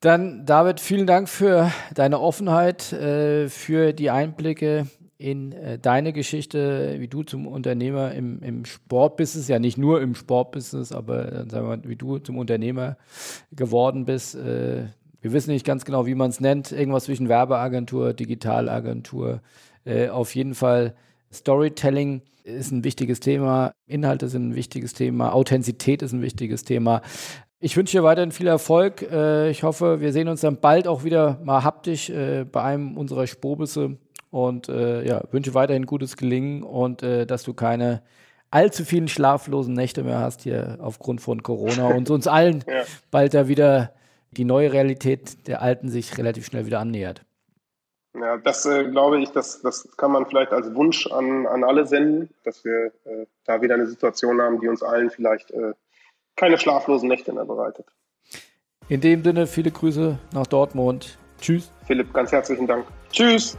Dann, David, vielen Dank für deine Offenheit, äh, für die Einblicke in äh, deine Geschichte, wie du zum Unternehmer im, im Sportbusiness, ja nicht nur im Sportbusiness, aber äh, sagen wir mal, wie du zum Unternehmer geworden bist. Wir wissen nicht ganz genau, wie man es nennt. Irgendwas zwischen Werbeagentur, Digitalagentur. Äh, auf jeden Fall Storytelling ist ein wichtiges Thema. Inhalte sind ein wichtiges Thema. Authentizität ist ein wichtiges Thema. Ich wünsche dir weiterhin viel Erfolg. Äh, ich hoffe, wir sehen uns dann bald auch wieder mal haptisch äh, bei einem unserer Spobisse und äh, ja, wünsche weiterhin gutes Gelingen und äh, dass du keine allzu vielen schlaflosen Nächte mehr hast hier aufgrund von Corona und uns allen ja. bald da wieder die neue Realität der Alten sich relativ schnell wieder annähert. Ja, das äh, glaube ich, das, das kann man vielleicht als Wunsch an, an alle senden, dass wir äh, da wieder eine Situation haben, die uns allen vielleicht äh, keine schlaflosen Nächte mehr bereitet. In dem Sinne, viele Grüße nach Dortmund. Tschüss. Philipp, ganz herzlichen Dank. Tschüss.